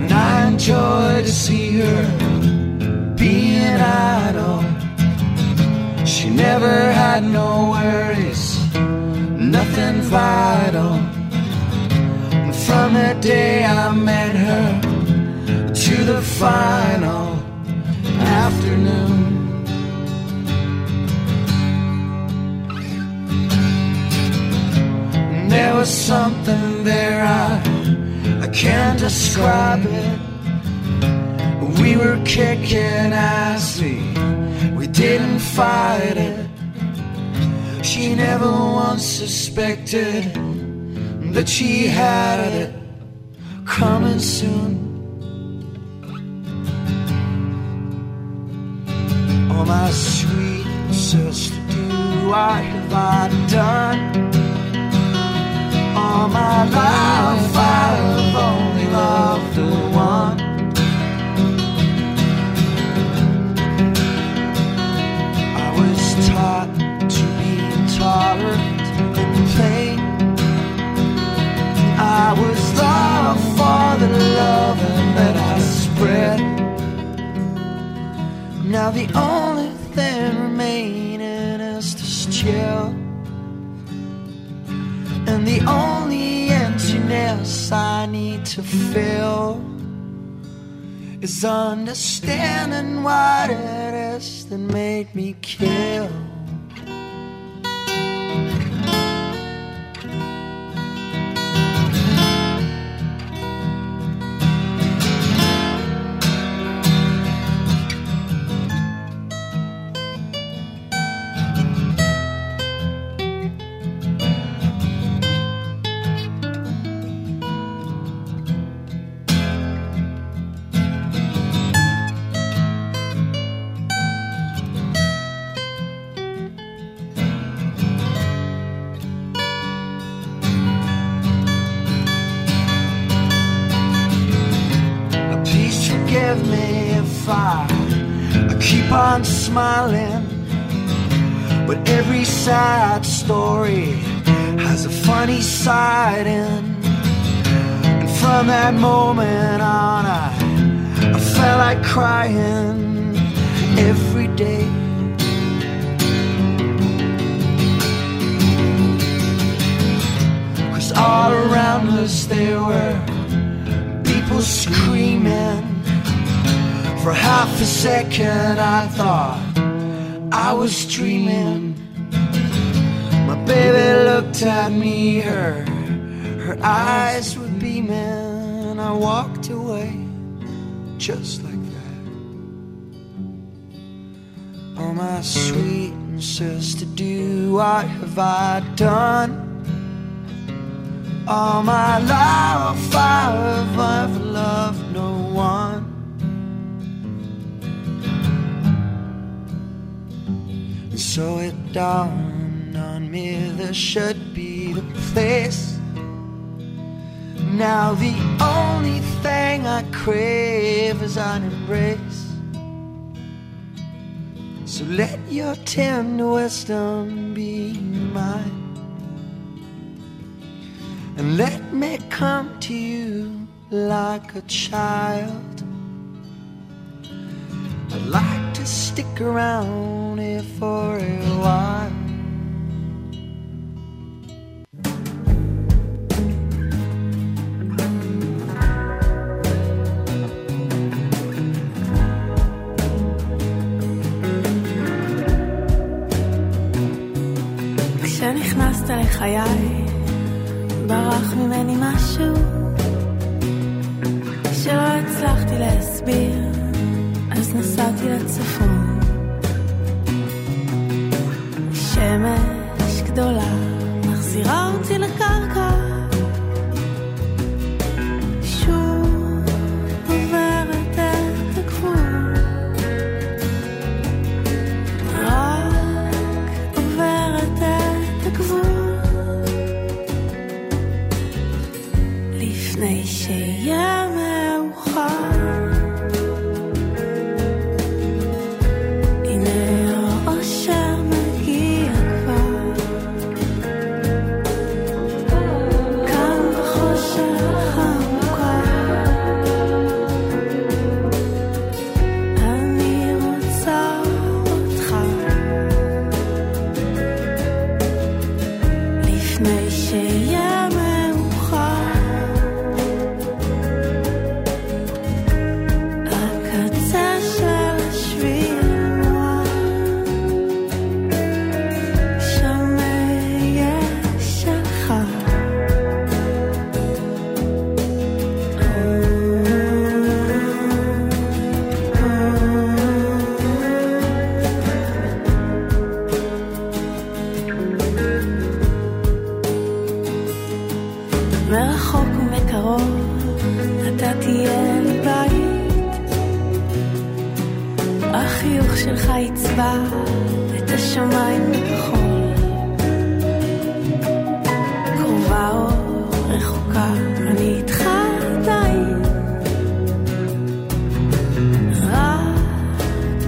And I enjoy to see her being idle. She never had no worries, nothing vital. From the day I met her to the final afternoon. There was something there, I, I can't describe it. We were kicking ass, we, we didn't fight it. She never once suspected that she had it coming soon. Oh, my sweet sister, do I have I done? All my life I've only loved the one. I was taught to be tolerant I was loved for the loving that I spread. Now the only thing remaining is this chill. And the only emptiness I need to fill is understanding what it is that made me kill. Has a funny side in. And from that moment on, I, I felt like crying every day. Cause all around us there were people screaming. For half a second, I thought I was dreaming. My baby looked at me, her her eyes were beaming. I walked away just like that. Oh, my sweet sister, do what have I done? All my life I've ever loved no one. And so it dawned on me there should be the place. Now the only thing I crave is an embrace. So let your tender wisdom be mine. And let me come to you like a child. I'd like to stick around here for a while. כשנכנסת לחיי, ברח ממני משהו שלא הצלחתי להסביר, אז נסעתי לצפון. שמש גדולה מחזירה אותי לקרקע.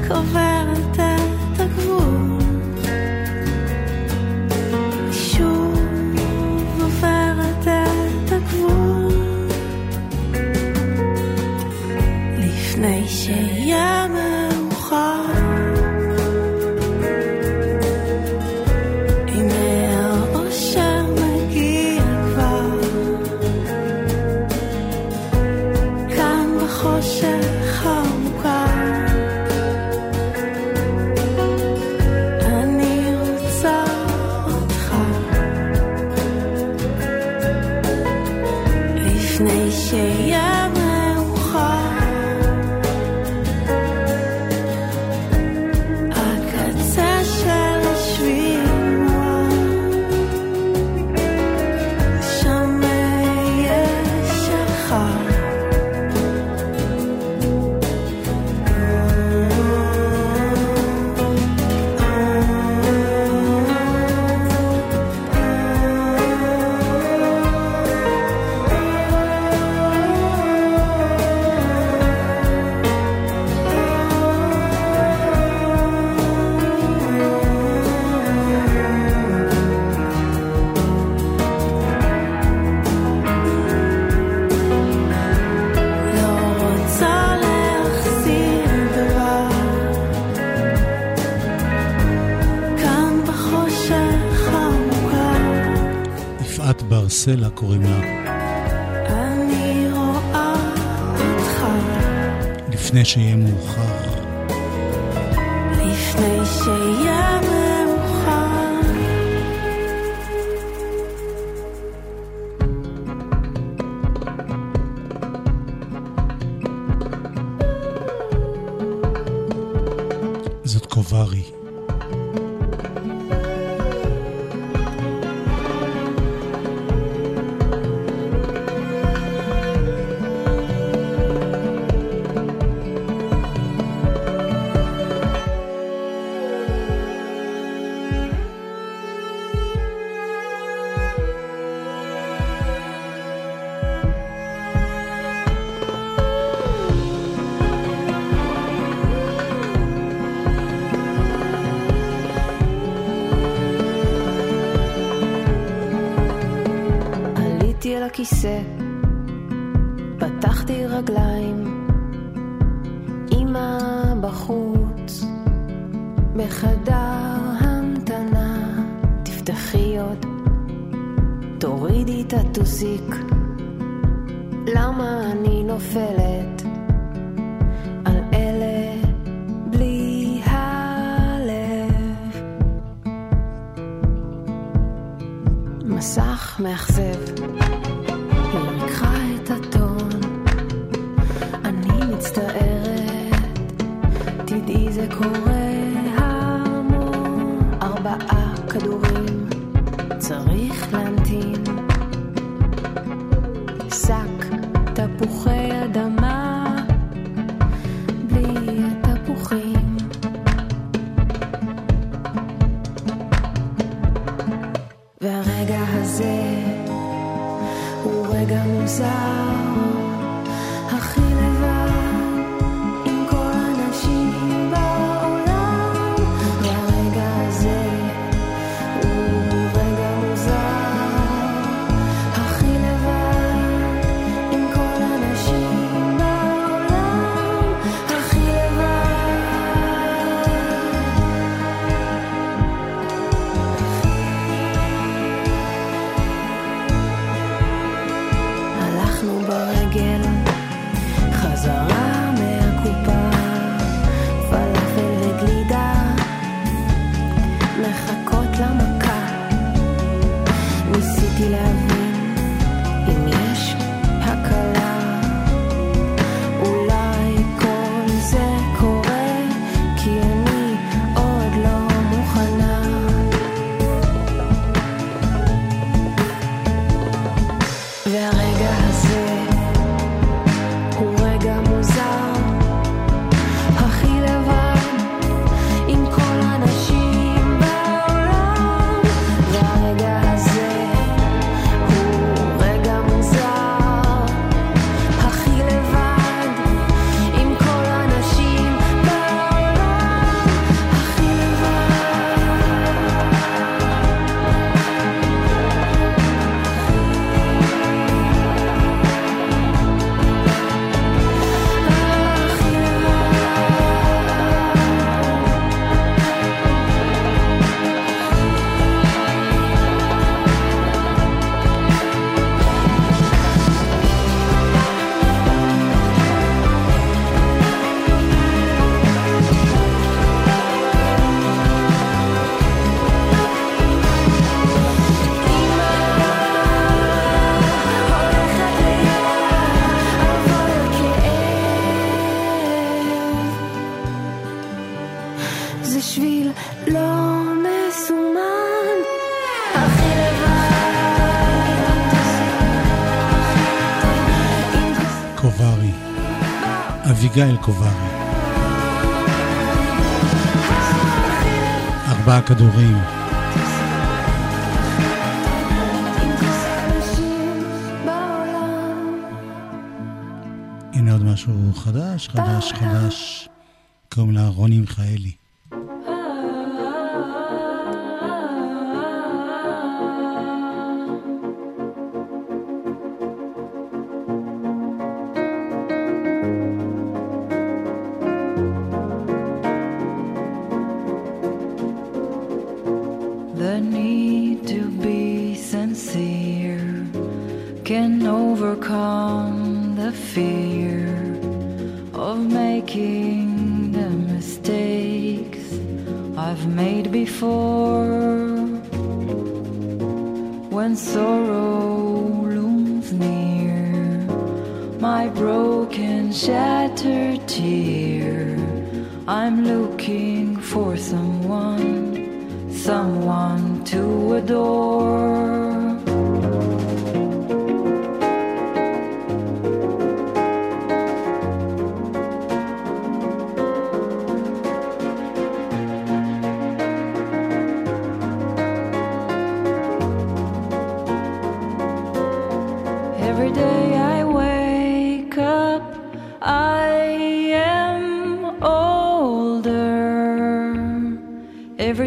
cover. לפני שיהיה מאוחר. הכיסא, פתחתי רגליים, אמא בחוץ, בחדר המתנה, תפתחי עוד, תורידי את הטוסיק. הוא רגע מוזר. אביגיל קוברי. ארבעה כדורים. הנה עוד משהו חדש, חדש, חדש. קוראים לה רוני מיכאלי.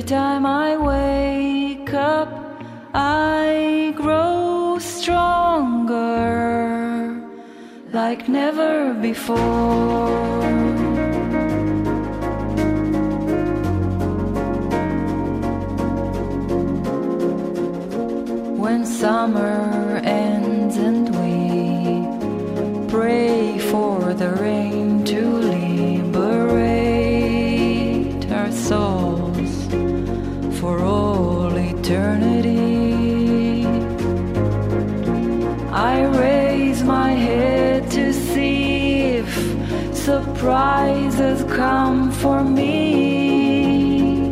time I wake up, I grow stronger like never before. surprises come for me.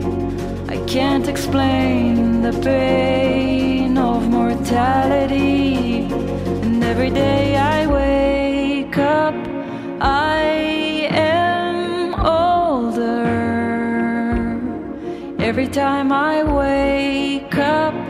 I can't explain the pain of mortality. And every day I wake up, I am older. Every time I wake up,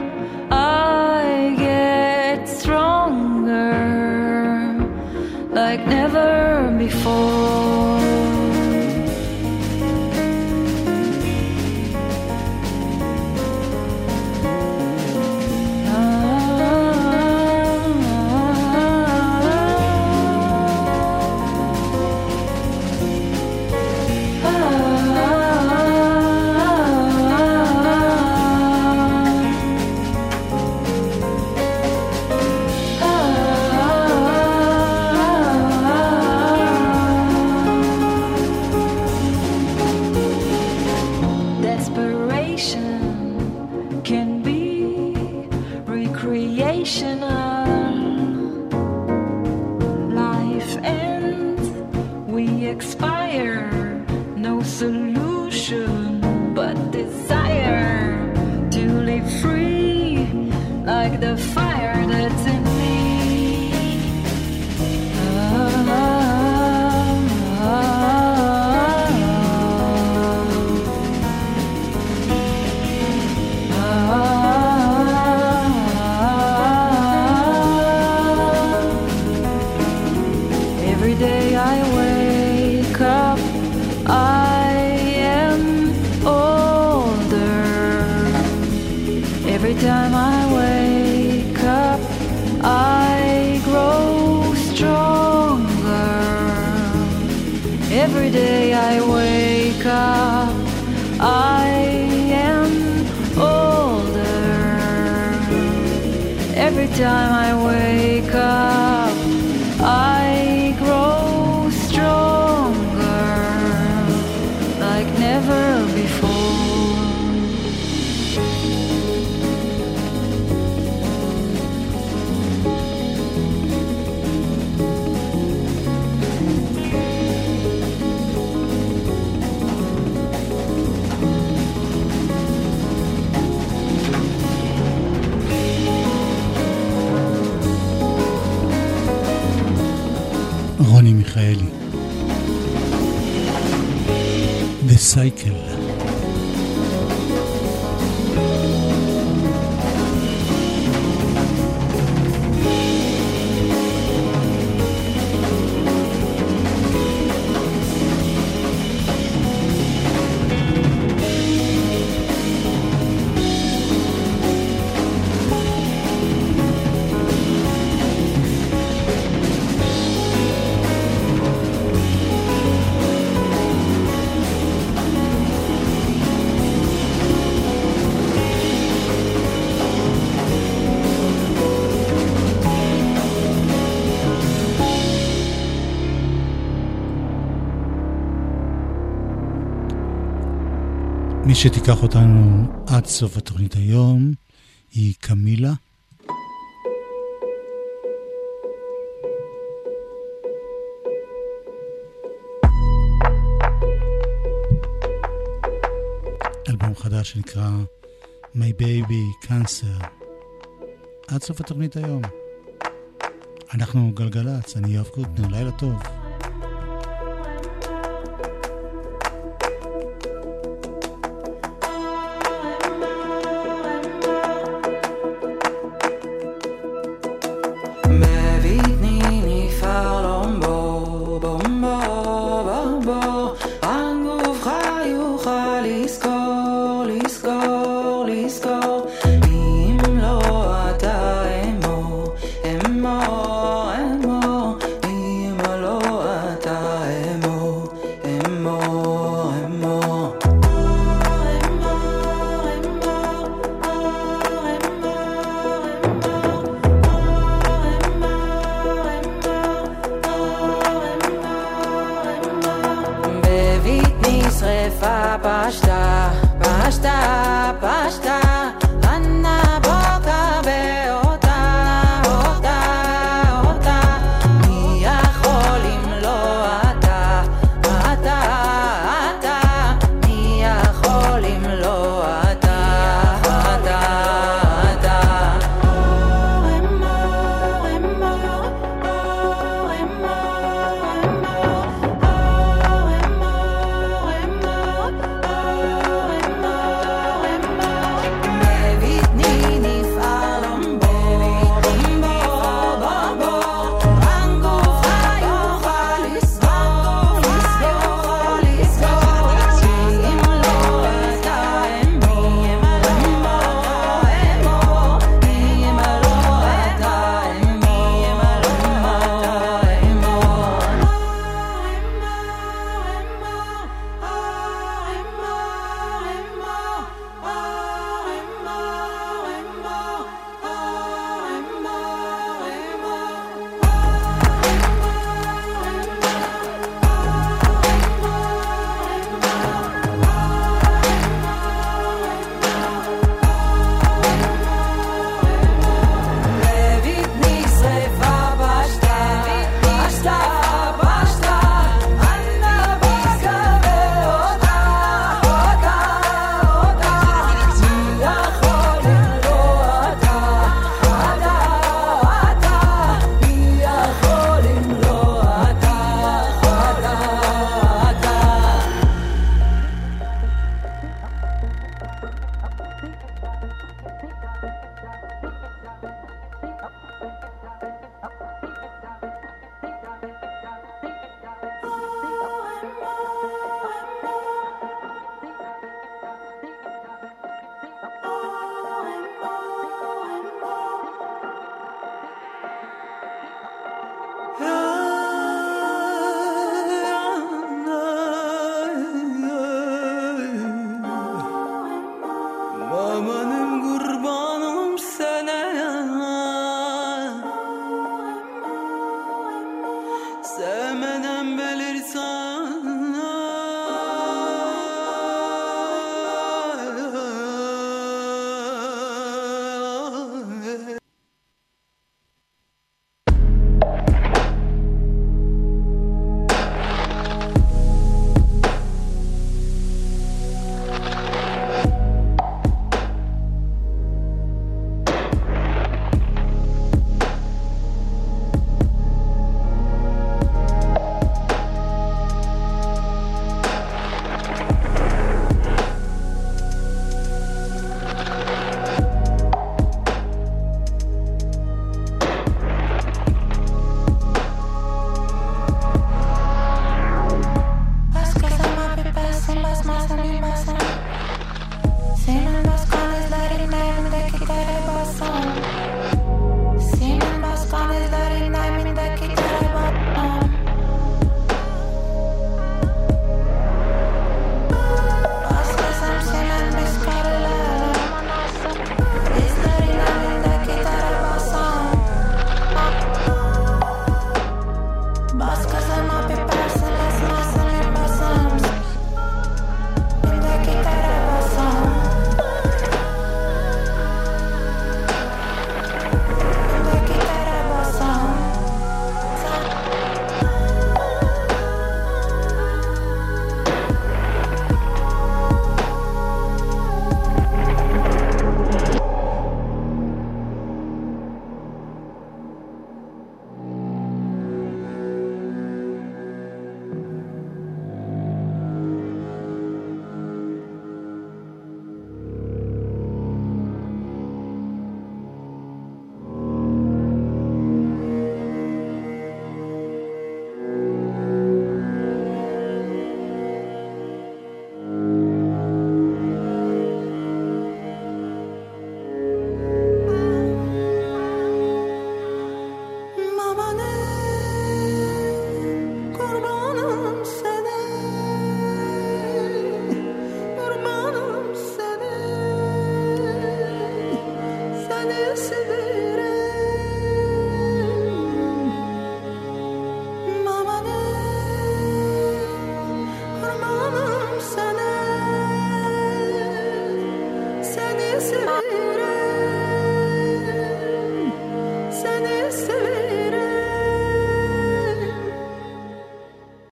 רוני מיכאלי. The Cycle. שתיקח אותנו עד סוף התוכנית היום היא קמילה. אלבום חדש שנקרא My Baby Cancer. עד סוף התוכנית היום. אנחנו גלגלצ, אני יואב קוטנר, לילה טוב.